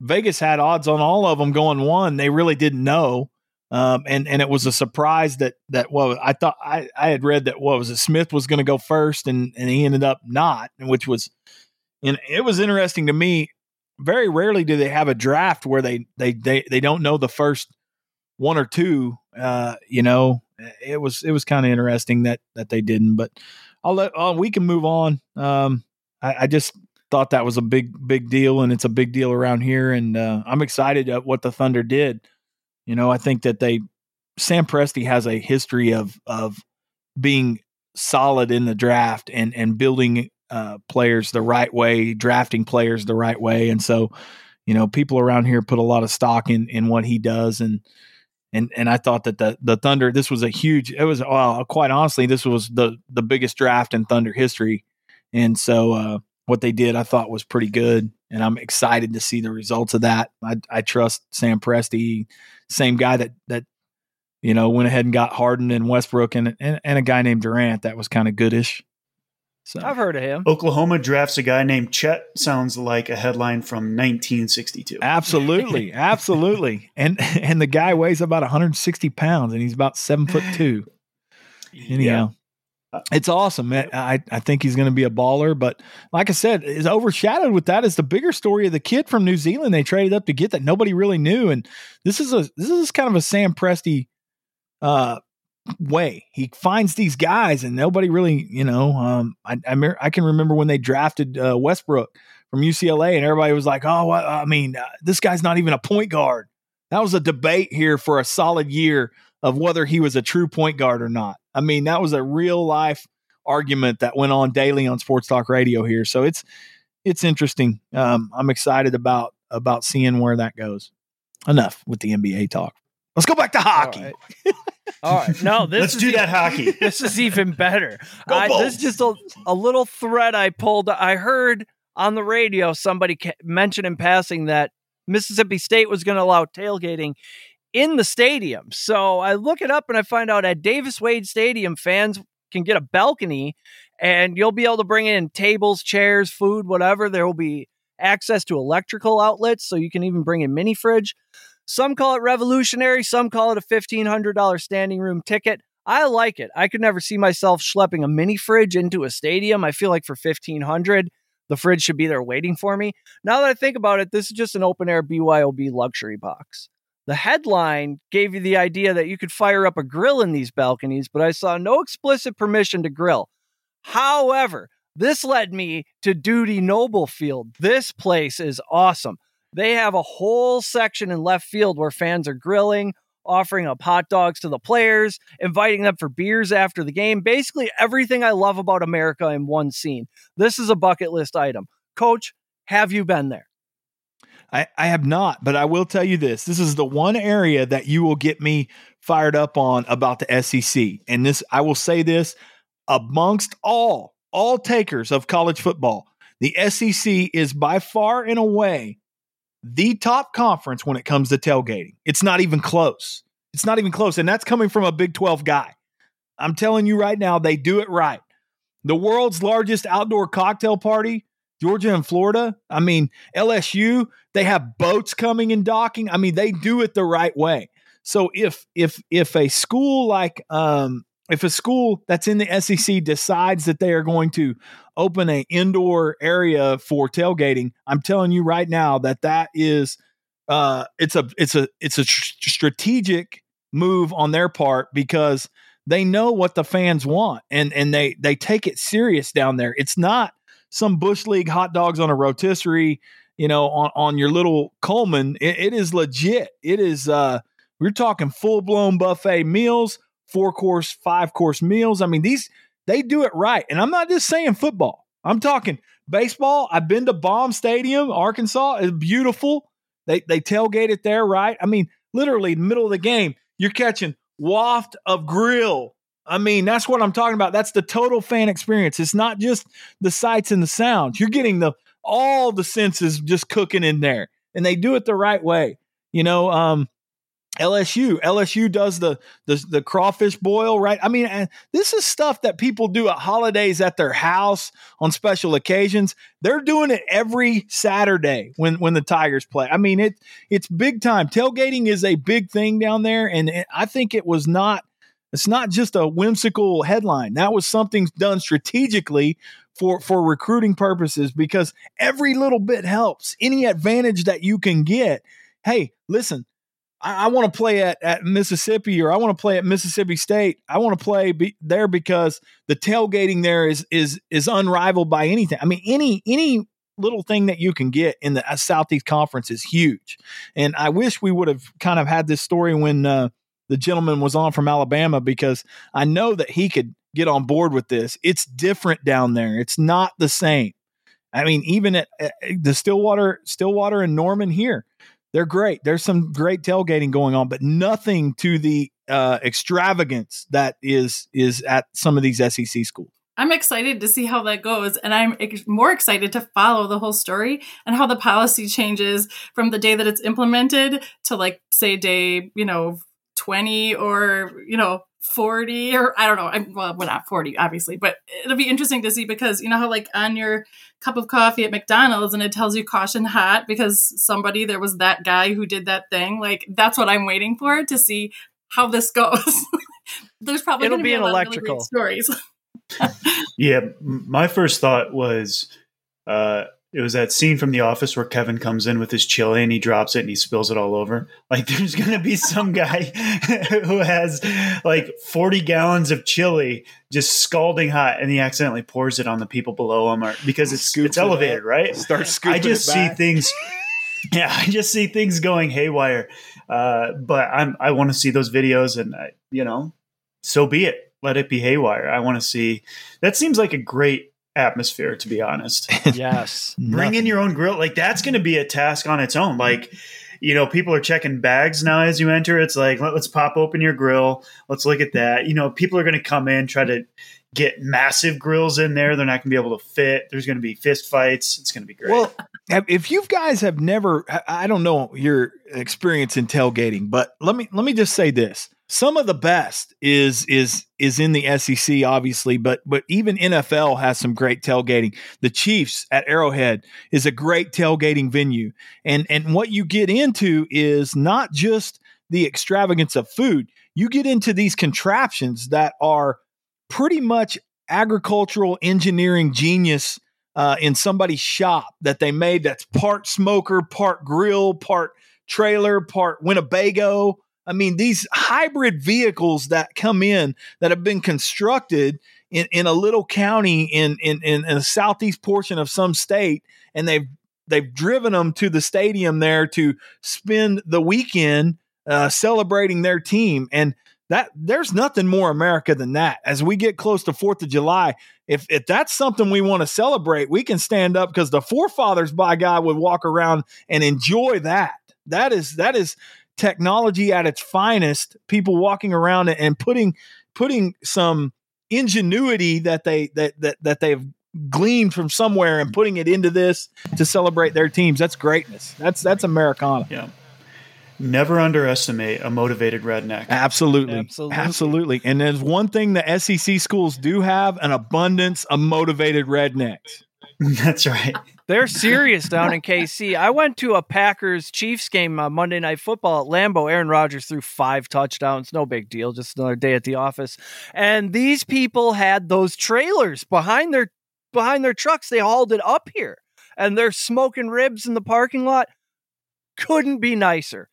Vegas had odds on all of them going one. They really didn't know. Um, and and it was a surprise that that well I thought I, I had read that what was it Smith was going to go first and and he ended up not which was and it was interesting to me very rarely do they have a draft where they they they, they don't know the first one or two uh you know it was it was kind of interesting that that they didn't but I'll let oh, we can move on um I, I just thought that was a big big deal and it's a big deal around here and uh, I'm excited at what the Thunder did you know, I think that they Sam Presti has a history of of being solid in the draft and and building uh, players the right way, drafting players the right way, and so you know people around here put a lot of stock in in what he does and. And and I thought that the the Thunder this was a huge it was quite honestly this was the the biggest draft in Thunder history, and so uh, what they did I thought was pretty good, and I'm excited to see the results of that. I I trust Sam Presti, same guy that that you know went ahead and got Harden and Westbrook and and, and a guy named Durant that was kind of goodish. So I've heard of him. Oklahoma drafts a guy named Chet. Sounds like a headline from 1962. absolutely, absolutely, and and the guy weighs about 160 pounds and he's about seven foot two. Anyhow. It's awesome. I, I think he's going to be a baller, but like I said, is overshadowed with that is the bigger story of the kid from New Zealand they traded up to get that nobody really knew. And this is a this is kind of a Sam Presti uh way. He finds these guys and nobody really, you know, um I I, I can remember when they drafted uh, Westbrook from UCLA and everybody was like, "Oh, well, I mean, uh, this guy's not even a point guard." That was a debate here for a solid year of whether he was a true point guard or not. I mean, that was a real life argument that went on daily on Sports Talk Radio here. So it's it's interesting. Um, I'm excited about about seeing where that goes. Enough with the NBA talk. Let's go back to hockey. All right. All right. No, this Let's do e- that hockey. This is even better. Go I, this is just a, a little thread I pulled. I heard on the radio somebody mention in passing that Mississippi State was going to allow tailgating in the stadium. So I look it up and I find out at Davis Wade Stadium, fans can get a balcony and you'll be able to bring in tables, chairs, food, whatever. There will be access to electrical outlets, so you can even bring in mini fridge. Some call it revolutionary, some call it a $1,500 standing room ticket. I like it. I could never see myself schlepping a mini fridge into a stadium. I feel like for 1500 the fridge should be there waiting for me. Now that I think about it, this is just an open air BYOB luxury box. The headline gave you the idea that you could fire up a grill in these balconies, but I saw no explicit permission to grill. However, this led me to Dudy Noble Field. This place is awesome. They have a whole section in left field where fans are grilling, offering up hot dogs to the players, inviting them for beers after the game. Basically, everything I love about America in one scene. This is a bucket list item. Coach, have you been there? I, I have not, but I will tell you this. This is the one area that you will get me fired up on about the SEC. And this, I will say this amongst all, all takers of college football, the SEC is by far and away the top conference when it comes to tailgating. It's not even close. It's not even close. And that's coming from a Big 12 guy. I'm telling you right now, they do it right. The world's largest outdoor cocktail party Georgia and Florida. I mean, LSU, they have boats coming and docking. I mean, they do it the right way. So if if if a school like um if a school that's in the SEC decides that they are going to open an indoor area for tailgating, I'm telling you right now that that is uh it's a it's a it's a tr- strategic move on their part because they know what the fans want and and they they take it serious down there. It's not some bush league hot dogs on a rotisserie, you know, on, on your little Coleman. It, it is legit. It is, uh, we're talking full blown buffet meals, four course, five course meals. I mean, these, they do it right. And I'm not just saying football, I'm talking baseball. I've been to Baum Stadium, Arkansas. It's beautiful. They, they tailgate it there, right? I mean, literally, middle of the game, you're catching waft of grill I mean, that's what I'm talking about. That's the total fan experience. It's not just the sights and the sounds. You're getting the all the senses just cooking in there, and they do it the right way. You know, um, LSU, LSU does the the the crawfish boil, right? I mean, this is stuff that people do at holidays at their house on special occasions. They're doing it every Saturday when when the Tigers play. I mean, it it's big time. Tailgating is a big thing down there, and it, I think it was not it's not just a whimsical headline. That was something done strategically for for recruiting purposes because every little bit helps. Any advantage that you can get. Hey, listen, I, I want to play at, at Mississippi or I want to play at Mississippi State. I want to play be, there because the tailgating there is is is unrivaled by anything. I mean, any any little thing that you can get in the uh, Southeast Conference is huge. And I wish we would have kind of had this story when uh, the gentleman was on from Alabama because I know that he could get on board with this. It's different down there. It's not the same. I mean, even at, at the Stillwater, Stillwater and Norman here, they're great. There's some great tailgating going on, but nothing to the uh, extravagance that is is at some of these SEC schools. I'm excited to see how that goes. And I'm ex- more excited to follow the whole story and how the policy changes from the day that it's implemented to like say day, you know, 20 or, you know, 40 or I don't know. I'm, well, we're not 40, obviously, but it'll be interesting to see because you know how, like, on your cup of coffee at McDonald's and it tells you caution hot because somebody, there was that guy who did that thing. Like, that's what I'm waiting for to see how this goes. There's probably it'll be, be an electrical really stories. yeah. My first thought was, uh, it was that scene from The Office where Kevin comes in with his chili and he drops it and he spills it all over. Like there's going to be some guy who has like 40 gallons of chili just scalding hot and he accidentally pours it on the people below him or, because it's it's it elevated, up. right? Start scooping I just see things yeah, I just see things going haywire. Uh, but I'm I want to see those videos and I, you know, so be it. Let it be haywire. I want to see. That seems like a great atmosphere to be honest. Yes. Bring in your own grill. Like that's going to be a task on its own. Like, you know, people are checking bags now as you enter. It's like, let, us pop open your grill. Let's look at that. You know, people are going to come in, try to get massive grills in there. They're not going to be able to fit. There's going to be fist fights. It's going to be great. Well, if you guys have never, I- I don't know your experience in tailgating, but let me let me just say this: some of the best is is is in the SEC, obviously, but but even NFL has some great tailgating. The Chiefs at Arrowhead is a great tailgating venue, and and what you get into is not just the extravagance of food. You get into these contraptions that are pretty much agricultural engineering genius uh, in somebody's shop that they made that's part smoker, part grill, part trailer, part Winnebago. I mean, these hybrid vehicles that come in that have been constructed in, in a little county in, in, in, the southeast portion of some state, and they've they've driven them to the stadium there to spend the weekend uh, celebrating their team. And that there's nothing more America than that. As we get close to Fourth of July, if if that's something we want to celebrate, we can stand up because the forefathers, by God, would walk around and enjoy that. That is that is technology at its finest. People walking around and putting putting some ingenuity that they that that that they've gleaned from somewhere and putting it into this to celebrate their teams. That's greatness. That's that's Americana. Yeah. Never underestimate a motivated redneck. Absolutely. Absolutely. Absolutely. And there's one thing the SEC schools do have an abundance of motivated rednecks. That's right. They're serious down in KC. I went to a Packers Chiefs game on Monday Night Football at Lambeau. Aaron Rodgers threw five touchdowns. No big deal. Just another day at the office. And these people had those trailers behind their behind their trucks. They hauled it up here, and they're smoking ribs in the parking lot. Couldn't be nicer.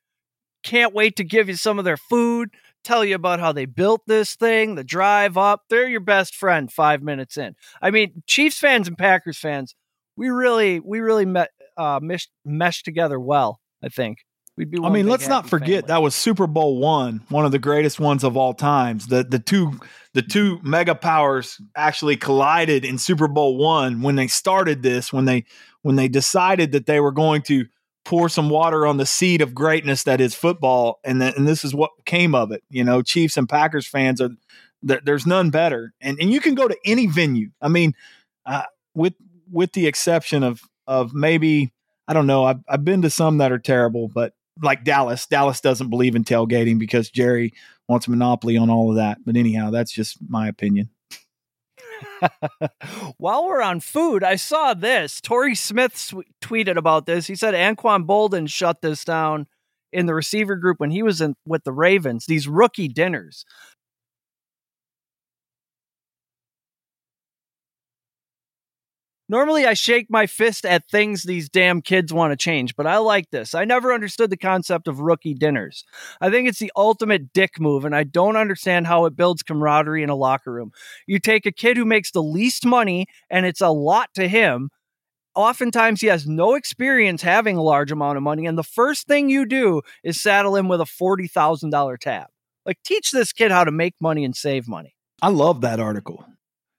Can't wait to give you some of their food. Tell you about how they built this thing, the drive up. They're your best friend five minutes in. I mean, Chiefs fans and Packers fans we really we really met uh meshed, meshed together well i think we'd be I mean, let's not forget family. that was Super Bowl one, one of the greatest ones of all times. The the two the two mega powers actually collided in Super Bowl one when they started this, when they when they decided that they were going to pour some water on the seed of greatness that is football, and th- and this is what came of it. You know, Chiefs and Packers fans are there, there's none better, and and you can go to any venue. I mean, uh, with with the exception of of maybe I don't know. I've I've been to some that are terrible, but like Dallas, Dallas doesn't believe in tailgating because Jerry wants a monopoly on all of that. But anyhow, that's just my opinion. While we're on food, I saw this. Torrey Smith sw- tweeted about this. He said Anquan Boldin shut this down in the receiver group when he was in with the Ravens. These rookie dinners. Normally, I shake my fist at things these damn kids want to change, but I like this. I never understood the concept of rookie dinners. I think it's the ultimate dick move, and I don't understand how it builds camaraderie in a locker room. You take a kid who makes the least money, and it's a lot to him. Oftentimes, he has no experience having a large amount of money, and the first thing you do is saddle him with a $40,000 tab. Like, teach this kid how to make money and save money. I love that article.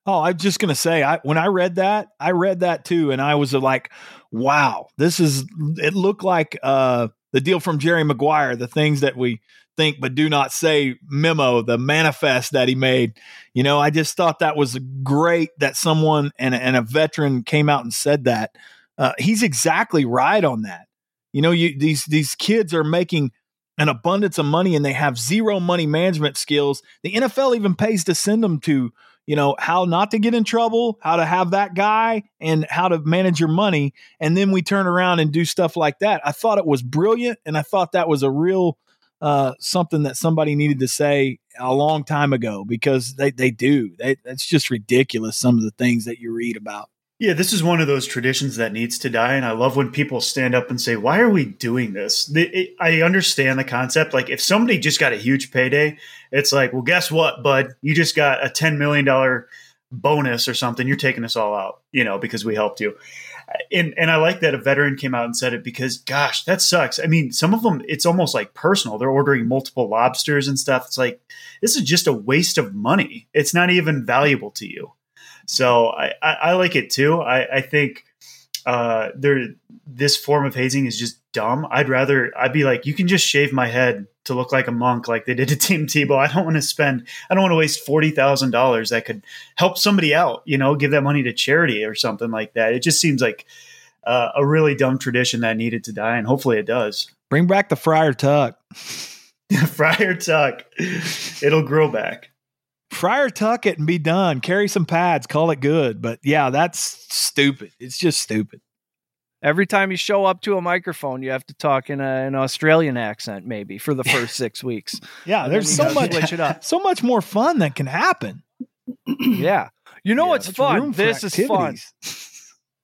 Oh, I'm just gonna say, I when I read that, I read that too, and I was like, "Wow, this is." It looked like uh, the deal from Jerry Maguire, the things that we think but do not say memo, the manifest that he made. You know, I just thought that was great that someone and and a veteran came out and said that. Uh, he's exactly right on that. You know, you these these kids are making an abundance of money and they have zero money management skills. The NFL even pays to send them to you know how not to get in trouble how to have that guy and how to manage your money. And then we turn around and do stuff like that. I thought it was brilliant and i thought that was a real uh, something that somebody needed to say a long time ago because they, they do. They, it's just ridiculous some of the things that you read about Yeah, this is one of those traditions that needs to die, and I love when people stand up and say, "Why are we doing this?" I understand the concept. Like, if somebody just got a huge payday, it's like, "Well, guess what, bud? You just got a ten million dollar bonus or something. You're taking us all out, you know, because we helped you." And and I like that a veteran came out and said it because, gosh, that sucks. I mean, some of them, it's almost like personal. They're ordering multiple lobsters and stuff. It's like this is just a waste of money. It's not even valuable to you. So I, I, I like it too. I, I think uh, there this form of hazing is just dumb. I'd rather I'd be like, you can just shave my head to look like a monk, like they did to Tim Tebow. I don't want to spend. I don't want to waste forty thousand dollars that could help somebody out. You know, give that money to charity or something like that. It just seems like uh, a really dumb tradition that needed to die, and hopefully it does. bring back the friar tuck Friar Tuck, it'll grow back. Friar tuck it and be done carry some pads call it good but yeah that's stupid it's just stupid Every time you show up to a microphone, you have to talk in a, an Australian accent, maybe for the first six weeks. yeah And there's so much it up. so much more fun that can happen Yeah. You know Yeah, what's fun? This is fun.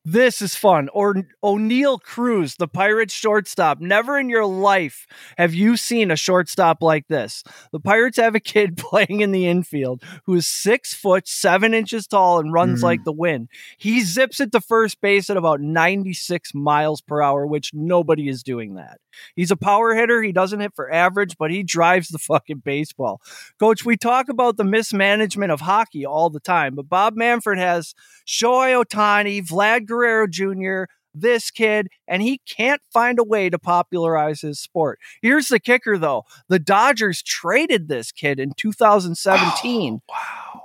This is fun. Or Oneil Cruz, the Pirates shortstop. Never in your life have you seen a shortstop like this. The Pirates have a kid playing in the infield who is six foot, seven inches tall, and runs Mhm. like the wind. He zips it to first base at about 96 miles per hour, which nobody is doing that. He's a power hitter. He doesn't hit for average, but he drives the fucking baseball. Coach, we talk about the mismanagement of hockey all the time, but Bob Manfred has Shohei Ohtani, Vlad Guerrero Jr., this kid, and he can't find a way to popularize his sport. Here's the kicker, though the Dodgers traded this kid in 2017 Wow.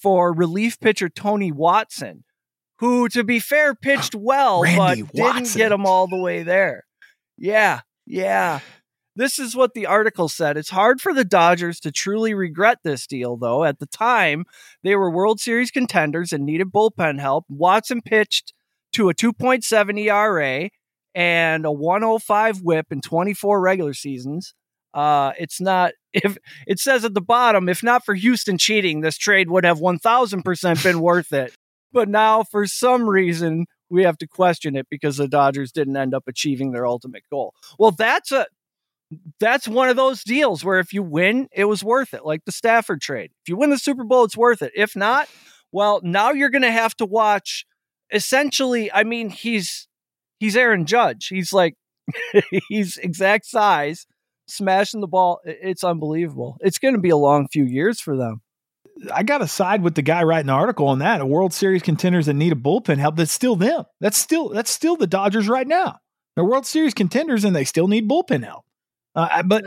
for relief pitcher Tony Watson, who, to be fair, pitched well, Randy but didn't get him all the way there. Yeah, yeah. This is what the article said. It's hard for the Dodgers to truly regret this deal, though. At the time, they were World Series contenders and needed bullpen help. Watson pitched to a 2.7 ERA and a 105 whip in 24 regular seasons. Uh, it's not if it says at the bottom, if not for Houston cheating, this trade would have 1000% been worth it. But now, for some reason, we have to question it because the Dodgers didn't end up achieving their ultimate goal. Well, that's a that's one of those deals where if you win, it was worth it, like the Stafford trade. If you win the Super Bowl, it's worth it. If not, well, now you're going to have to watch. Essentially, I mean, he's he's Aaron Judge. He's like he's exact size, smashing the ball. It's unbelievable. It's going to be a long few years for them. I got to side with the guy writing the article on that. A World Series contenders that need a bullpen help. That's still them. That's still that's still the Dodgers right now. They're World Series contenders and they still need bullpen help. Uh, but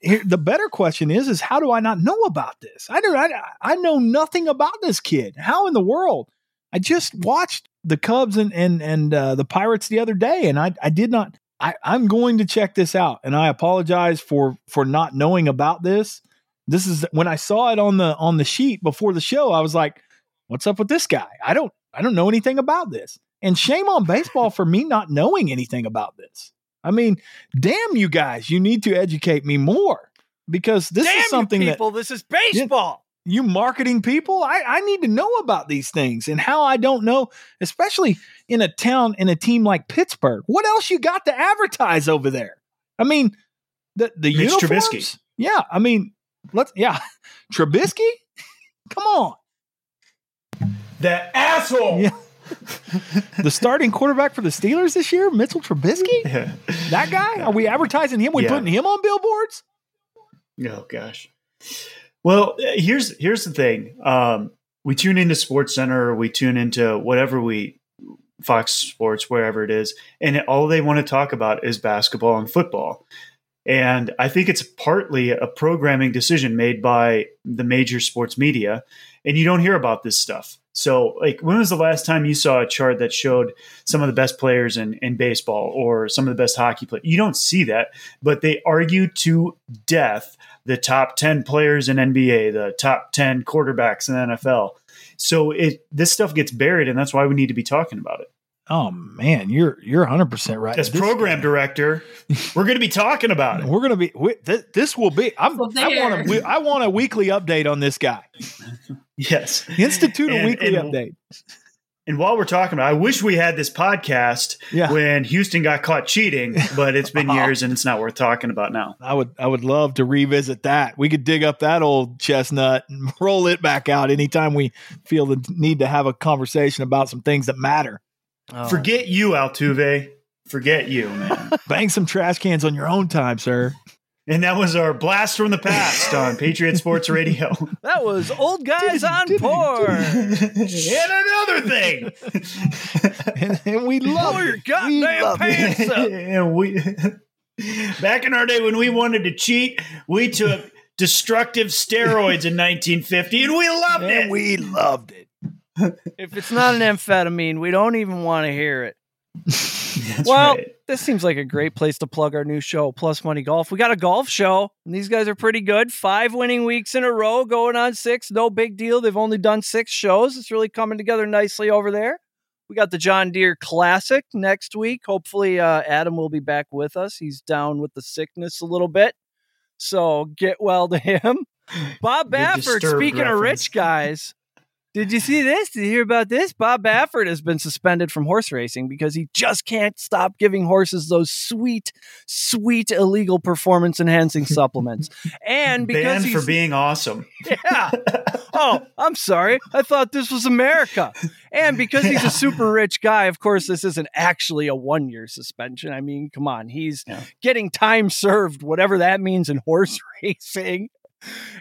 here, the better question is: is how do I not know about this? I don't. I, I know nothing about this kid. How in the world? I just watched the Cubs and and and uh, the Pirates the other day, and I I did not. I, I'm going to check this out, and I apologize for for not knowing about this. This is when I saw it on the on the sheet before the show. I was like, "What's up with this guy? I don't I don't know anything about this." And shame on baseball for me not knowing anything about this. I mean, damn you guys, you need to educate me more because this Damn is something you that this is baseball. You marketing people, I, I need to know about these things and how I don't know, especially in a town in a team like Pittsburgh. What else you got to advertise over there? I mean, the the Mitch uniforms. Trubisky. Yeah, I mean, let's yeah, Trubisky. Come on, That asshole. Yeah. the starting quarterback for the Steelers this year, Mitchell Trubisky. Yeah. That guy? Are we advertising him? We Yeah. putting him on billboards? Oh gosh. Well, uh, here's here's the thing. Um, we tune into Sports Center, we tune into whatever we Fox Sports, wherever it is, and all they want to talk about is basketball and football. And I think it's partly a programming decision made by the major sports media, and you don't hear about this stuff. So, like, when was the last time you saw a chart that showed some of the best players in, in baseball or some of the best hockey players? You don't see that, but they argue to death the top 10 players in NBA, the top 10 quarterbacks in the NFL. So it this stuff gets buried, and that's why we need to be talking about it. Oh man, you're you're 100 percent right. As This- program director, we're going to be talking about it. We're gonna be. We, th- this will be. I'm, So I want there. a. we- I want a weekly update on this guy. Yes. Institute a And- weekly and- update. And while we're talking about, I wish we had this podcast Yeah. when Houston got caught cheating, but it's been years and it's not worth talking about now. I would. I would love to revisit that. We could dig up that old chestnut and roll it back out anytime we feel the need to have a conversation about some things that matter. Oh. Forget you, Altuve. Forget you, man. Bang some trash cans on your own time, sir. And that was our blast from the past on Patriot Sports Radio. That was old guys on porn. and another thing. And, and we love Pull your goddamn love it. pants up. and we back in our day when we wanted to cheat, we took destructive steroids in 1950 and we loved it. We loved it. If it's not an amphetamine, we don't even want to hear it. Well, right. this seems like a great place to plug our new show, Plus Money Golf. We got a golf show, and these guys are pretty good. Five winning weeks in a row, going on six. No big deal. They've only done six shows. It's really coming together nicely over there. We got the John Deere Classic next week. Hopefully, uh, Adam will be back with us. He's down with the sickness a little bit. So get well to him. Bob Baffert, speaking of rich guys, Did you see this? Did you hear about this? Bob Baffert has been suspended from horse racing because he just can't stop giving horses those sweet, sweet illegal performance enhancing supplements. And because Banned he's for being awesome. yeah. Oh, I'm sorry. I thought this was America. And because he's a super rich guy, of course, this isn't actually a one year suspension. I mean, come on. He's Yeah. getting time served, whatever that means in horse racing.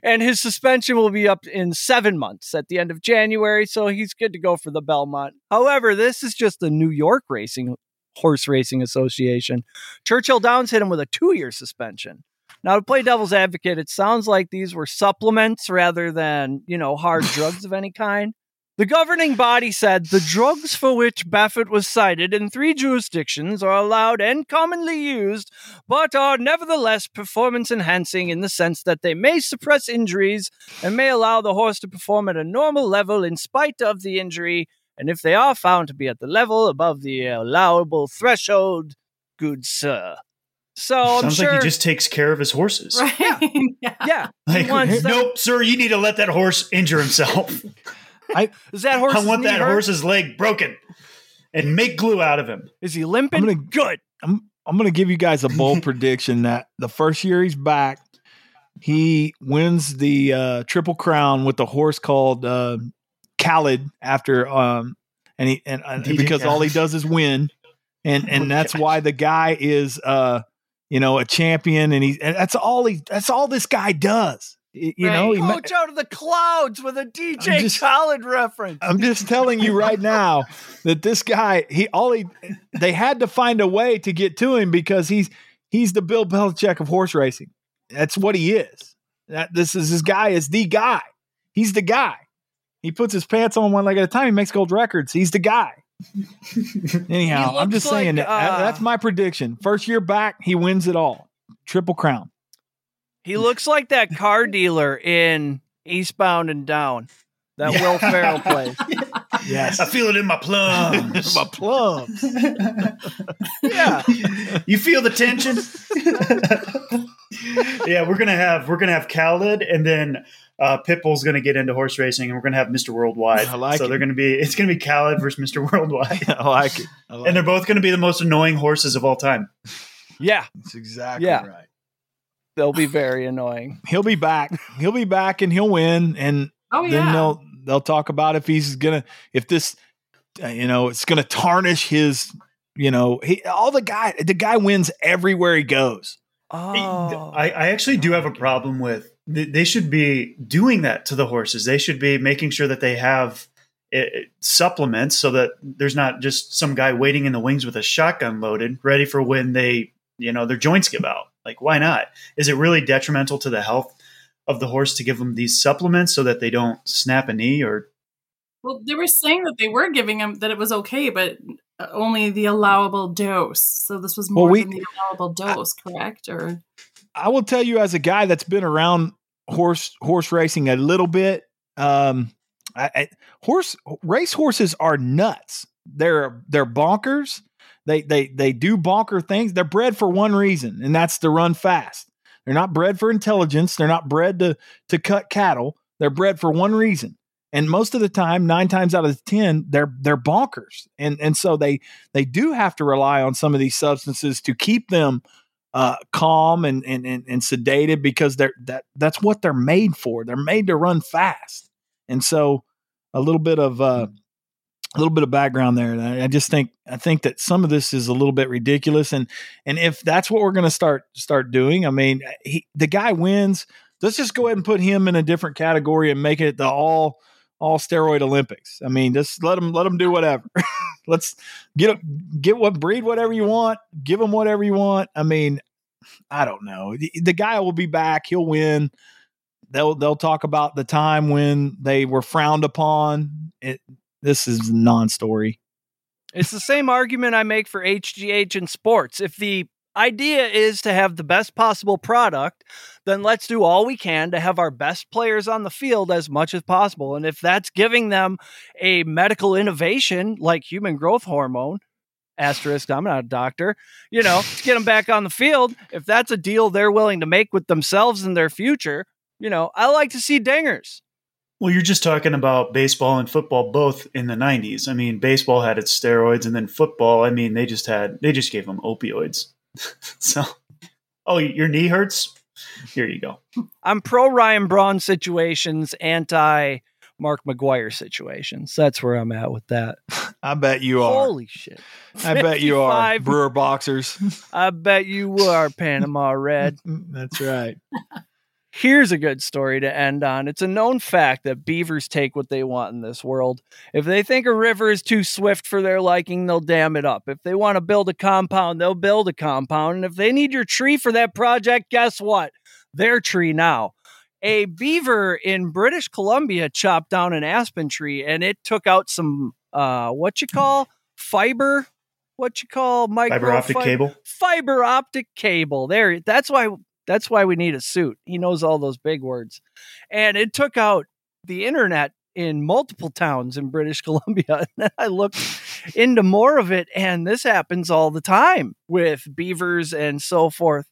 And his suspension will be up in seven months at the end of January. So he's good to go for the Belmont. However, this is just the New York Racing Horse Racing Association. Churchill Downs hit him with a two year suspension. Now, to play devil's advocate, it sounds like these were supplements rather than, you know, hard drugs of any kind. The governing body said the drugs for which Baffert was cited in three jurisdictions are allowed and commonly used, but are nevertheless performance enhancing in the sense that they may suppress injuries and may allow the horse to perform at a normal level in spite of the injury. And if they are found to be at the level above the allowable threshold, good sir. So I'm Sounds sure. like he just takes care of his horses. Right? yeah. yeah. he Like, wants that- nope, sir, you need to let that horse injure himself. Is that horse? I want that horse's leg broken and make glue out of him. Is he limping? I'm gonna- Good. I'm I'm gonna give you guys a bold prediction that the first year he's back, he wins the uh, triple crown with a horse called uh, Khaled after um and he and, and DJ because all he does is win, and and that's why the guy is uh you know a champion and he and that's all he that's all this guy does. Y- You know, Right. he ma- Coach out of the clouds with a DJ I'm just- Khaled reference. I'm just telling you right now that this guy, he all he they had to find a way to get to him because he's he's the Bill Belichick of horse racing. That's what he is. That this is this guy is the guy. He's the guy. He puts his pants on one leg at a time. He makes gold records. He's the guy. Anyhow, I'm looks just saying like, that, that- uh, that's my prediction. First year back, he wins it all. Triple crown. He looks like that car dealer in Eastbound and Down that Yeah. Will Ferrell plays. Yes. I feel it in my plums. my plums. Yeah. you feel the tension? yeah, we're gonna have we're gonna have Khaled, and then uh, Pitbull's gonna get into horse racing, and we're gonna have Mr. Worldwide. I like so it. they're gonna be it's gonna be Khaled versus Mr. Worldwide, I like it. I like and they're both gonna be the most annoying horses of all time. Yeah. That's exactly Yeah. right. They'll be very annoying. he'll be back. He'll be back and he'll win. And Oh then yeah. they'll they'll talk about if he's gonna if this uh, you know it's gonna tarnish his you know he all the guy the guy wins everywhere he goes. Oh. I, I actually do have a problem with. They should be doing that to the horses. They should be making sure that they have eh, eh, supplements so that there's not just some guy waiting in the wings with a shotgun loaded, ready for when they, you know, their joints give out. Like, why not? Is it really detrimental to the health of the horse to give them these supplements so that they don't snap a knee or? Well, they were saying that they were giving them that it was okay, but only the allowable dose. So this was Well, more we- than the allowable dose, correct? Or I will tell you as a guy that's been around horse horse racing a little bit. Um, I, I, horse race horses are nuts. They're they're bonkers. They they they do bonker things. They're bred for one reason, and that's to run fast. They're not bred for intelligence. They're not bred to to cut cattle. They're bred for one reason. And most of the time, nine times out of ten, they're they're bonkers. And and so they they do have to rely on some of these substances to keep them uh, calm and, and and and sedated because they're that that's what they're made for. They're made to run fast. And so a little bit of uh, a little bit of background there. I, just think I think that some of this is a little bit ridiculous. And and if that's what we're going to start start doing, I mean, uh, he, the guy wins. Let's just go ahead and put him in a different category and make it the all all steroid Olympics. I mean, just let him let him do whatever. Let's get get what breed whatever you want. Give him whatever you want. I mean, I don't know. The, the guy will be back. He'll win. They'll they'll talk about the time when they were frowned upon. It, this is non-story. It's the same argument I make for HGH in sports. If the idea is to have the best possible product, then let's do all we can to have our best players on the field as much as possible. And if that's giving them a medical innovation like human growth hormone, asterisk, I'm not a doctor, you know, to get them back on the field, if that's a deal they're willing to make with themselves and their future, you know, I like to see dingers. Well, you're just talking about baseball and football both in the 90s. I mean, baseball had its steroids, and then football, I mean, they just had, they just gave them opioids. so, oh, your knee hurts? Here you go. I'm pro Ryan Braun situations, anti Mark McGwire situations. That's where I'm at with that. I bet you are. Holy shit. I bet you are. Brewer boxers. I bet you are, Panama Red. That's right. Here's a good story to end on. It's a known fact that beavers take what they want in this world. If they think a river is too swift for their liking, they'll dam it up. If they want to build a compound, they'll build a compound. And if they need your tree for that project, guess what? Their tree now. A beaver in British Columbia chopped down an aspen tree and it took out some uh what you call fiber what you call micro Fiber optic cable. fiber optic cable. There, that's why that's why we need a suit. He knows all those big words, and it took out the internet in multiple towns in British Columbia. And I looked into more of it, and this happens all the time with beavers and so forth.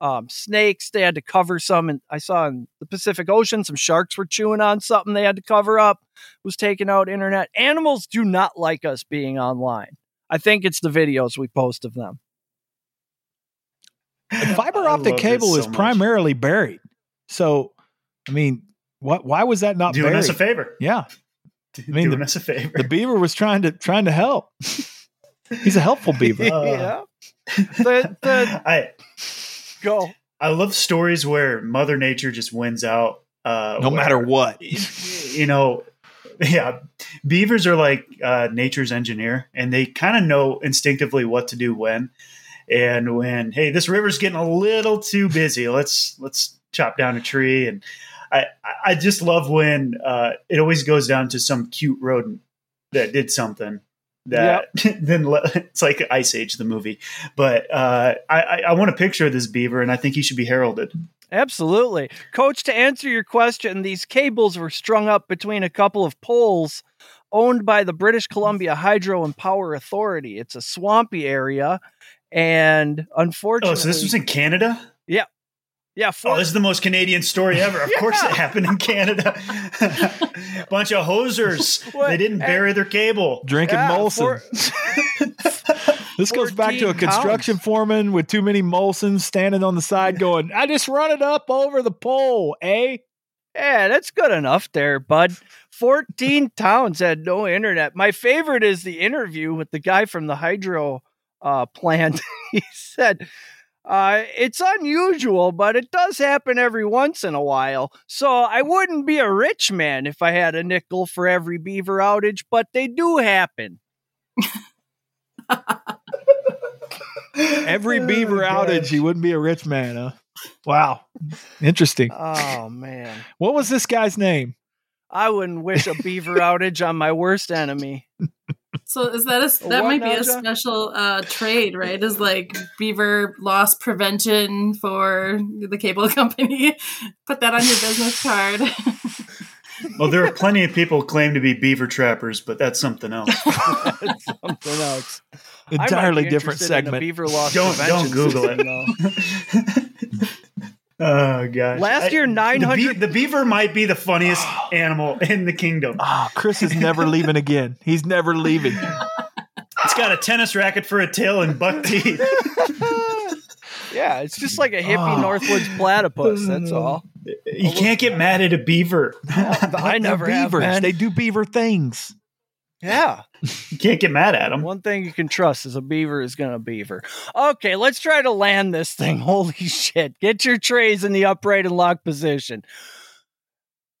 Um, snakes, they had to cover some, and I saw in the Pacific Ocean some sharks were chewing on something they had to cover up. Was taking out internet. Animals do not like us being online. I think it's the videos we post of them. And fiber optic cable so is much. primarily buried. So, I mean, what? Why was that not Doing buried? us a favor. Yeah, I mean, Doing the- us a favor. the beaver was trying to trying to help. He's a helpful beaver. Uh, yeah. The, the, I go. I love stories where Mother Nature just wins out. Uh, no where- matter what. you know, yeah, beavers are like uh, nature's engineer, and they kind of know instinctively what to do when. And when hey, this river's getting a little too busy, let's let's chop down a tree. And I I just love when uh, it always goes down to some cute rodent that did something that then le- it's like Ice Age the movie. But uh, I I, I want a picture of this beaver, and I think he should be heralded. Absolutely. Coach, to answer your question, these cables were strung up between a couple of poles owned by the British Columbia Hydro and Power Authority. It's a swampy area. And unfortunately, Oh, so this was in Canada. yeah, Yeah. Oh, this is the most Canadian story ever. Of course, it happened in Canada. Bunch of hosers. What? They didn't bury their cable. Drinking Yeah, Molson. this goes back to a construction pounds. foreman with too many Molsons standing on the side going, I just run it up over the pole, eh? Yeah, that's good enough there, bud. 14 towns had no internet. My favorite is the interview with the guy from the hydro uh, plant. he said, uh, it's unusual, but it does happen every once in a while. So I wouldn't be a rich man if I had a nickel for every beaver outage, but they do happen. Every Oh, beaver outage, gosh. he wouldn't be a rich man, huh? Wow. Interesting. Oh, man. What was this guy's name? I wouldn't wish a beaver outage on my worst enemy. So is that a that What might be a John? special uh, trade, right? Is like beaver loss prevention for the cable company. Put that on your business card. Well, there are plenty of people claim to be beaver trappers, but that's something else. Something else. I might Entirely be different interested in a segment. beaver loss Don't- don't Google system, it. Though. oh gosh! Last year, the, 900 be- the beaver might be the funniest oh. animal in the kingdom. Oh, Chris is never leaving again. He's never leaving. It's got a tennis racket for a tail and buck teeth. Yeah, it's just like a hippie Oh. Northwoods platypus. That's mm. all. You can't get mad at a beaver. I never They're have, beavers. man. They do beaver things. Yeah, You can't get mad at him. one thing you can trust is a beaver is going to beaver. Okay, let's try to land this thing. Holy shit! Get your trays in the upright and locked position.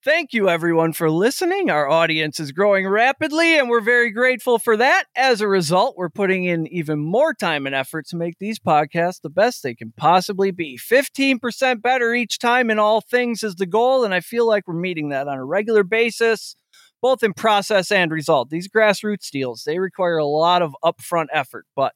Thank you, everyone, for listening. Our audience is growing rapidly, and we're very grateful for that. As a result, we're putting in even more time and effort to make these podcasts the best they can possibly be. 15% better each time in all things is the goal, and I feel like we're meeting that on a regular basis, both in process and result. These grassroots deals, they require a lot of upfront effort, but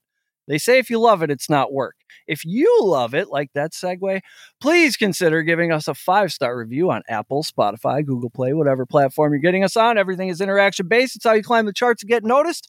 they say if you love it, it's not work. If you love it, like that segue, please consider giving us a five star review on Apple, Spotify, Google Play, whatever platform you're getting us on. Everything is interaction based. It's how you climb the charts and get noticed.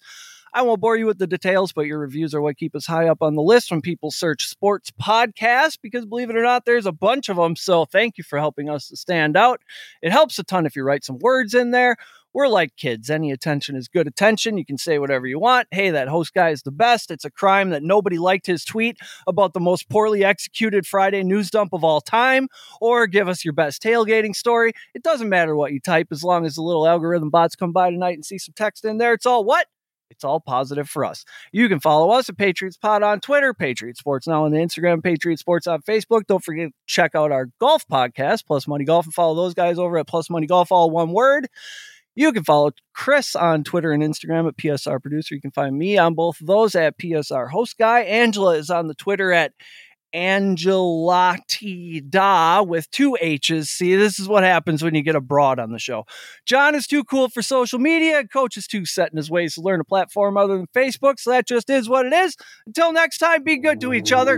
I won't bore you with the details, but your reviews are what keep us high up on the list when people search sports podcasts because believe it or not, there's a bunch of them. So thank you for helping us to stand out. It helps a ton if you write some words in there. We're like kids. Any attention is good attention. You can say whatever you want. Hey, that host guy is the best. It's a crime that nobody liked his tweet about the most poorly executed Friday news dump of all time, or give us your best tailgating story. It doesn't matter what you type as long as the little algorithm bots come by tonight and see some text in there. It's all what? It's all positive for us. You can follow us at Patriots Pod on Twitter, Patriot Sports Now on the Instagram, Patriot Sports on Facebook. Don't forget to check out our golf podcast, Plus Money Golf, and follow those guys over at Plus Money Golf, all one word. You can follow Chris on Twitter and Instagram at PSR Producer. You can find me on both of those at PSR Host Guy. Angela is on the Twitter at Angelati Da with two H's. See, this is what happens when you get abroad on the show. John is too cool for social media. Coach is too set in his ways to learn a platform other than Facebook. So that just is what it is. Until next time, be good to each other.